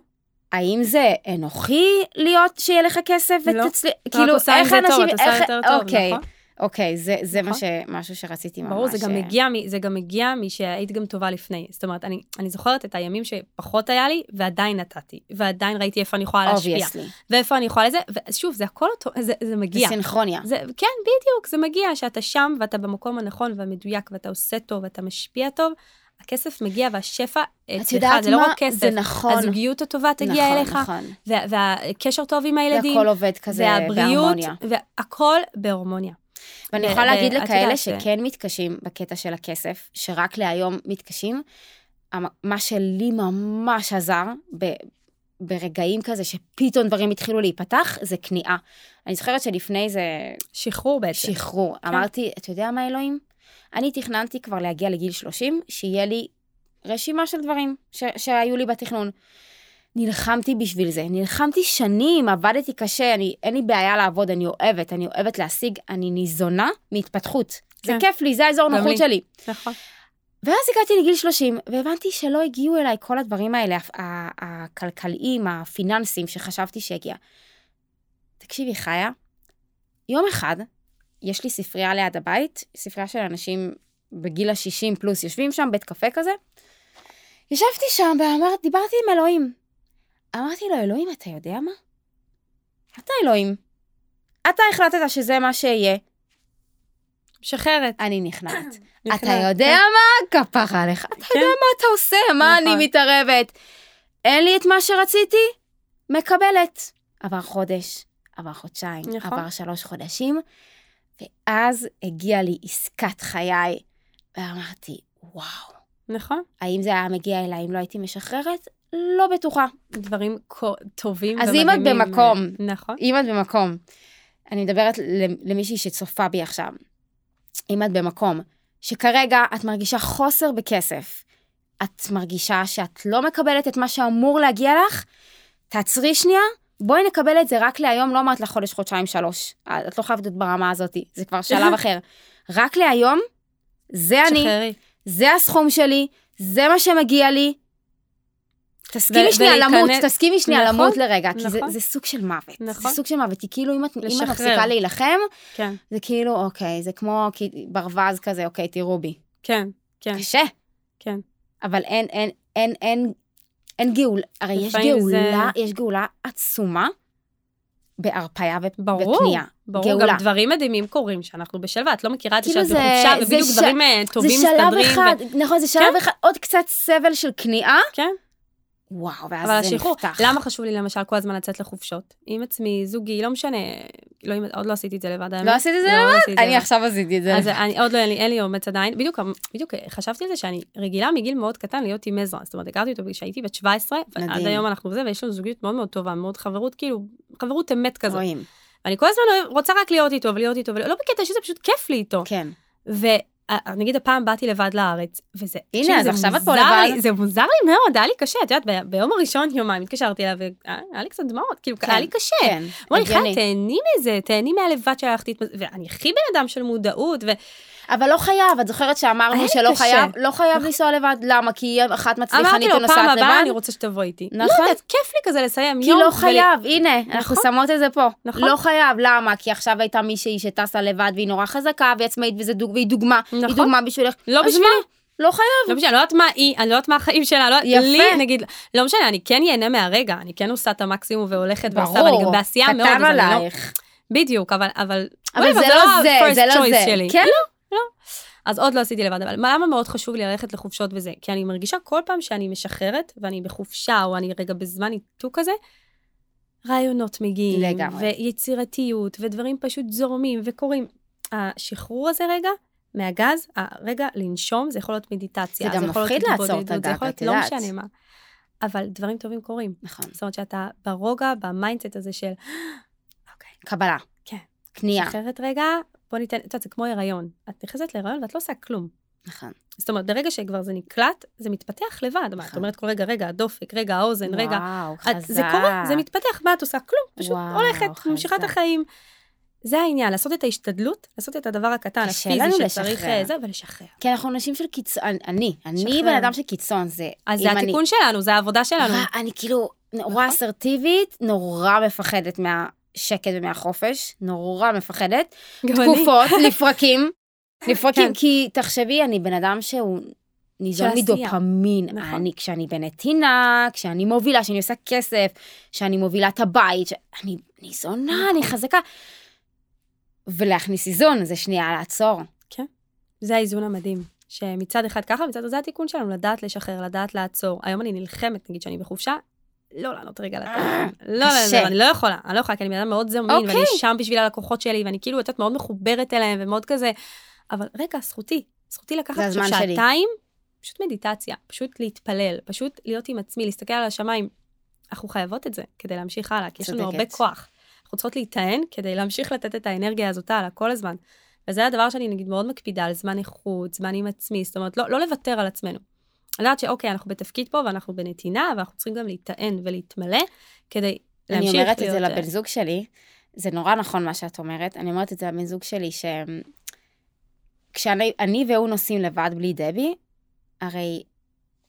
האם זה אנוכי להיות שיהיה לך כסף לא. ותצליח, כאילו, איך זה טוב, אנשים, את איך, טוב, אוקיי, נכון? אוקיי, זה, זה מה נכון. ש, משהו שרציתי ממש. ברור, זה גם אה, מגיע, מ- זה גם מגיע משהיית גם טובה לפני. זאת אומרת, אני, אני זוכרת את הימים שפחות היה לי, ועדיין נתתי, ועדיין ראיתי איפה אני יכולה להשפיע, obviously. ואיפה אני יכולה לזה, ושוב, זה הכל אותו, זה, זה זה מגיע. סינכרוניה. זה, כן, בדיוק, זה מגיע, שאתה שם ואתה במקום הנכון והמדויק, ואתה עושה טוב ואתה משפיע טוב, הכסף מגיע והשפע אצלך, יודעת זה לא מה? רק כסף. זה נכון. הזוגיות הטובה תגיע נכון, אליך, נכון. וה, והקשר טוב עם הילדים, והכל עובד כזה והבריאות, בהרמוניה. והכל בהרמוניה. ואני יכולה להגיד לכאלה שכן מתקשים בקטע של הכסף, שרק להיום מתקשים, מה שלי ממש עזר ב- ברגעים כזה שפתאום דברים התחילו להיפתח, זה כניעה. אני זוכרת שלפני זה שחרור בעצם. שחרור. כן. אמרתי, אתה יודע מה אלוהים? אני תכננתי כבר להגיע לגיל 30, שיהיה לי רשימה של דברים ש- שהיו לי בתכנון. נלחמתי בשביל זה, נלחמתי שנים, עבדתי קשה, אני, אין לי בעיה לעבוד, אני אוהבת, אני אוהבת להשיג, אני ניזונה מהתפתחות. זה כן. כיף לי, זה האזור נוחות לי. שלי. נכון. ואז הגעתי לגיל 30, והבנתי שלא הגיעו אליי כל הדברים האלה, הכלכליים, הפיננסיים, שחשבתי שהגיע. תקשיבי, חיה, יום אחד, יש לי ספרייה ליד הבית, ספרייה של אנשים בגיל ה-60 פלוס, יושבים שם, בית קפה כזה. ישבתי שם ואמרת, דיברתי עם אלוהים. אמרתי לו, אלוהים, אתה יודע מה? אתה אלוהים. אתה החלטת שזה מה שיהיה, משחררת. אני נכנעת. אתה יודע מה? כפרה עליך. אתה כן. יודע מה אתה עושה? מה נכון. אני מתערבת? אין לי את מה שרציתי? מקבלת. עבר חודש, עבר חודשיים, נכון. עבר שלוש חודשים, ואז הגיעה לי עסקת חיי, ואמרתי, וואו, נכון. האם זה היה מגיע אליי אם לא הייתי משחררת? לא בטוחה. דברים טובים אז אם את ומדהימים. במקום, נכון. אם את במקום, אני מדברת למישהי שצופה בי עכשיו, אם את במקום שכרגע את מרגישה חוסר בכסף, את מרגישה שאת לא מקבלת את מה שאמור להגיע לך, תעצרי שנייה, בואי נקבל את זה רק להיום, לא אמרת לך חודש, חודשיים, שלוש. את לא חייבת להיות ברמה הזאת, זה כבר שלב אחר. רק להיום, זה אני, שחררי. זה הסכום שלי, זה מה שמגיע לי. תסכימי שנייה למות, תסכימי שנייה נכון, למות לרגע, כי זה, נכון. זה סוג של מוות. נכון. זה סוג של מוות, כי כאילו אם את, אם את. מפסיקה להילחם, כן, זה כאילו, אוקיי, זה כמו ברווז כזה, אוקיי, תראו בי. כן, כן, קשה. כן. אבל אין, אין, אין, אין, אין גאולה, הרי יש גאולה, זה- יש גאולה עצומה בהרפאיה ברור. ובקנייה. ברור, גאולה. גם דברים מדהימים קורים שאנחנו בשלווה, את לא מכירה את זה כאילו שאת זה- בחופשה, זה ובדיוק ש- דברים אה, טובים זה שלב מסתדרים. אחד, ו- נכון, זה שלב אחד, עוד קצת סבל של כניעה, כן, וואו, ואז זה השחרור, נפתח. למה חשוב לי למשל כל הזמן לצאת לחופשות? עם עצמי, זוגי, לא משנה, לא, עוד לא עשיתי את זה לבד, האמת. לא עשית את זה לא, לא עשיתי את זה אני לבד. עכשיו עשיתי את זה. אז אני עוד לא, אין לי, אין לי אומץ עדיין. בדיוק, בדיוק חשבתי על זה שאני רגילה מגיל מאוד קטן להיות עם עזרא. זאת אומרת, הכרתי אותו כשהייתי בת 17, ועד. היום אנחנו בזה, ויש לנו זוגיות מאוד מאוד טובה, מאוד חברות, כאילו, חברות אמת כזאת. רואים, ואני כל הזמן רוצה רק להיות איתו ולהיות איתו, ולא בקטע שזה פשוט כיף לי איתו. כן. ונגיד הפעם באתי לבד לארץ, וזה, הנה, אז זה עכשיו את פה לבד. לי- זה מוזר לי מאוד, היה לי קשה, את יודעת, ב- ביום הראשון יומיים התקשרתי אליו, והיה לי קצת דמעות, כאילו, כן, היה לי קשה. כן, אמרו לי, חיה, הגיוני. תהני מזה, תהני מהלבד תתמז... ואני הכי בן אדם של מודעות, ו... אבל לא חייב, את זוכרת שאמרנו לי שלא קשה. חייב, לא חייב לנסוע לבד, למה? כי אחת מצליחנית אמרתי לו, ונוסעת פעם הבאה לבד? אני רוצה שתבוא איתי. נכון. לא יודעת, כיף לי כזה לסיים כי יום. לא ול- חייב, הנה, אנחנו נכון. שמות את זה פה. נכון. לא חייב, למה? כי עכשיו הייתה מישהי שטסה לבד והיא נורא חזקה והיא עצמאית דוג- והיא דוגמה. היא נכון. דוגמה בשבילך. לא בשבילי. לא חייב. לא משנה, אני לא יודעת מה היא, אני לא יודעת מה החיים שלה, לא יפה. לי, נגיד, לא משנה, אני כן ייהנה מהרגע, אני כן עושה את המקסימום והולכת ועושה, ואני גם ברור, בעשייה מאוד, קטן אז אני לא... עלייך. בדיוק, אבל, אבל... אבל whatever, זה לא זה, ה-first זה לא זה. שלי. כן? אז עוד לא עשיתי לבד, אבל למה מאוד חשוב לי ללכת לחופשות וזה? כי אני מרגישה כל פעם שאני משחררת, ואני בחופשה, או אני רגע בזמן ניתוק כזה, רעיונות מגיעים, לגמרי. ויצירתיות, ודברים פשוט זורמים וקורים. השחרור הזה רגע, מהגז, הרגע לנשום, זה יכול להיות מדיטציה. זה גם מפחיד לעצור את להיות את לא יודעת. משנה מה. אבל דברים טובים קורים. נכון. זאת אומרת שאתה ברוגע, ב mindset הזה של, אוקיי, קבלה. כן. קנייה. שחררת רגע, בוא ניתן, את יודעת, זה כמו הריון. את נכנסת להיריון ואת לא עושה כלום. נכון. זאת אומרת, ברגע שכבר זה נקלט, זה מתפתח לבד. מה, את אומרת כל רגע, רגע, הדופק, רגע, האוזן, רגע. וואו, חזק. זה קורה, זה מתפתח, מה את עושה? כלום, פשוט וואו, הולכת, ממשיכה את חזק. החיים. זה העניין, לעשות את ההשתדלות, לעשות את הדבר הקטן, הפיזי שצריך. אה, זה, ולשחרר. כי אנחנו נשים של קיצון, אני, אני שחרר. בן אדם של קיצון, זה... אז זה אני- התיקון שלנו, זה העבודה שלנו. אני כאילו נורא נכון. אסרטיבית, נורא מפחדת מהשקט ומהחופש, נורא מפחדת. תקופות, לפרקים, לפרקים, כן. כי תחשבי, אני בן אדם שהוא ניזון. מדופמין. נכון. אני, כשאני בנתינה, כשאני מובילה, כשאני עושה כסף, כשאני מובילה את הבית, אני ניזונה, נכון. אני חזקה. ולהכניס איזון, זה שנייה לעצור. זה האיזון המדהים. שמצד אחד ככה, מצד זה התיקון שלנו, לדעת לשחרר, לדעת לעצור. היום אני נלחמת, נגיד שאני בחופשה, לא לענות רגע לטלפון. לא, לא, קשה. לא, אני לא יכולה, אני לא יכולה, כי אני בן אדם מאוד זמין, אוקיי. ואני שם בשביל הלקוחות שלי, ואני כאילו, את יודעת, מאוד מחוברת אליהם, ומאוד כזה, אבל רגע, זכותי, זכותי לקחת עכשיו. שעתיים, פשוט מדיטציה, פשוט להתפלל, פשוט להיות עם עצמי, להסתכל על השמיים. אנחנו חייבות את זה כדי להמשיך הלאה, כי יש לנו הרבה. כוח. אנחנו צריכות להיטען כדי להמשיך לתת את האנרגיה הזאת הלאה כל הזמן. וזה הדבר שאני נגיד מאוד מקפידה על זמן איכות, זמן עם עצמי, זאת אומרת, לא, לא לוותר על עצמנו. לדעת שאוקיי, אנחנו בתפקיד פה ואנחנו בנתינה, ואנחנו צריכים גם להיטען ולהתמלא כדי אני להמשיך אומרת את להיות... זה אה, לבן זוג שלי, זה נורא נכון מה שאת אומרת, אני אומרת את זה לבן זוג שלי, ש... כשאני אני והוא נוסעים לבד בלי דבי, הרי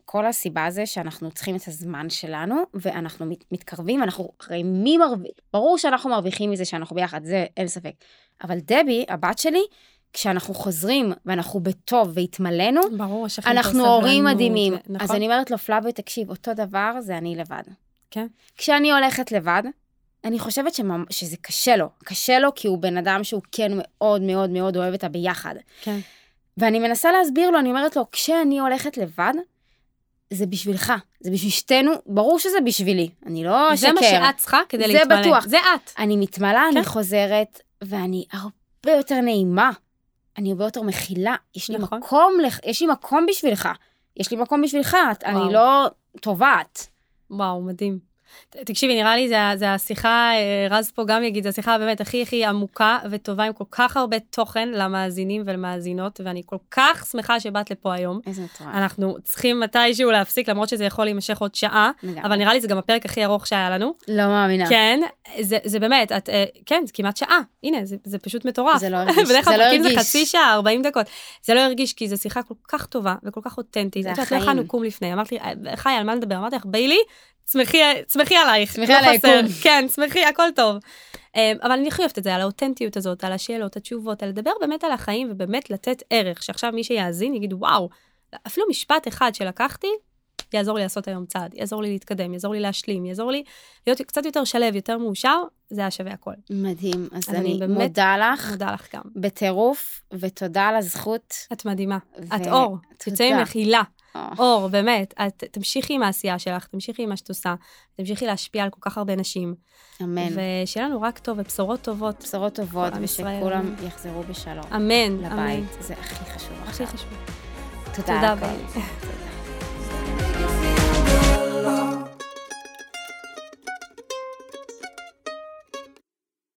כל הסיבה זה שאנחנו צריכים את הזמן שלנו, ואנחנו מת, מתקרבים, אנחנו, הרי מי מרוויח? ברור שאנחנו מרוויחים מזה שאנחנו ביחד, זה אין ספק. אבל דבי, הבת שלי, כשאנחנו חוזרים ואנחנו בטוב והתמלאנו, ברור, אנחנו הורים מדהימים. נכון. אז אני אומרת לו, פלאבו, תקשיב, אותו דבר זה אני לבד. כן. כשאני הולכת לבד, אני חושבת שממ... שזה קשה לו. קשה לו כי הוא בן אדם שהוא כן מאוד מאוד מאוד אוהב את הביחד. כן. ואני מנסה להסביר לו, אני אומרת לו, כשאני הולכת לבד, זה בשבילך, זה בשביל שתינו, ברור שזה בשבילי, אני לא אשקר. זה מה שאת צריכה כדי זה להתמלא. בטוח. זה את. אני מתמלאה, כן. אני חוזרת, ואני הרבה יותר נעימה. אני הרבה יותר מכילה. יש לי נכון. מקום, לך- יש לי מקום בשבילך. יש לי מקום בשבילך, את- וואו. אני לא טובעת. וואו, מדהים. תקשיבי, נראה לי זה, זה השיחה, אה, רז פה גם יגיד, זו השיחה באמת הכי הכי עמוקה וטובה, עם כל כך הרבה תוכן למאזינים ולמאזינות, ואני כל כך שמחה שבאת לפה היום. איזה מטורף. אנחנו צריכים מתישהו להפסיק, למרות שזה יכול להימשך עוד שעה, לגמרי. אבל נראה לי זה גם הפרק הכי ארוך שהיה לנו. לא מאמינה. כן, זה, זה באמת, את, אה, כן, זה כמעט שעה. הנה, זה, זה פשוט מטורף. זה לא הרגיש, בדרך זה כלל לא פרקים זה הרגיש. חצי שעה, 40 דקות. זה לא הרגיש, כי זו שיחה כל כך טובה וכל כך אותנטית. זה את יודעת, לא החיים. יכולנו קום לפני. אמרת לי, "אה, חיה, על מה נדבר? אמרתי לך, ביילי, צמחי עלייך. צמחי לא על חסר." היקום. כן, צמחי, הכל טוב. אה, אבל אני הכי אוהבת את זה, על האותנטיות הזאת, על השאלות, התשובות, על לדבר באמת על החיים ובאמת לתת ערך, שעכשיו מי שיאזין יגיד, וואו, אפילו משפט אחד שלקחתי, יעזור לי לעשות היום צעד, יעזור לי להתקדם, יעזור לי להשלים, יעזור לי להיות קצת יותר שלב, יותר מאושר, זה היה שווה הכל. מדהים. אז אז אני אני באמת מודה לך מודה לך גם. בטירוף, ותודה על הזכות. את מדהימה. ו- את אור. תודה. ממחילה. או, אור, באמת. את תמשיכי עם העשייה שלך, תמשיכי עם מה שאת עושה, תמשיכי להשפיע על כל כך הרבה נשים. אמן. ושיהיה לנו רק טוב ובשורות טובות. בשורות טובות, ושכולם. יחזרו בשלום. אמן, אמן. לבית, זה הכי חשוב הכי. חשוב. תודה תודה. ביי.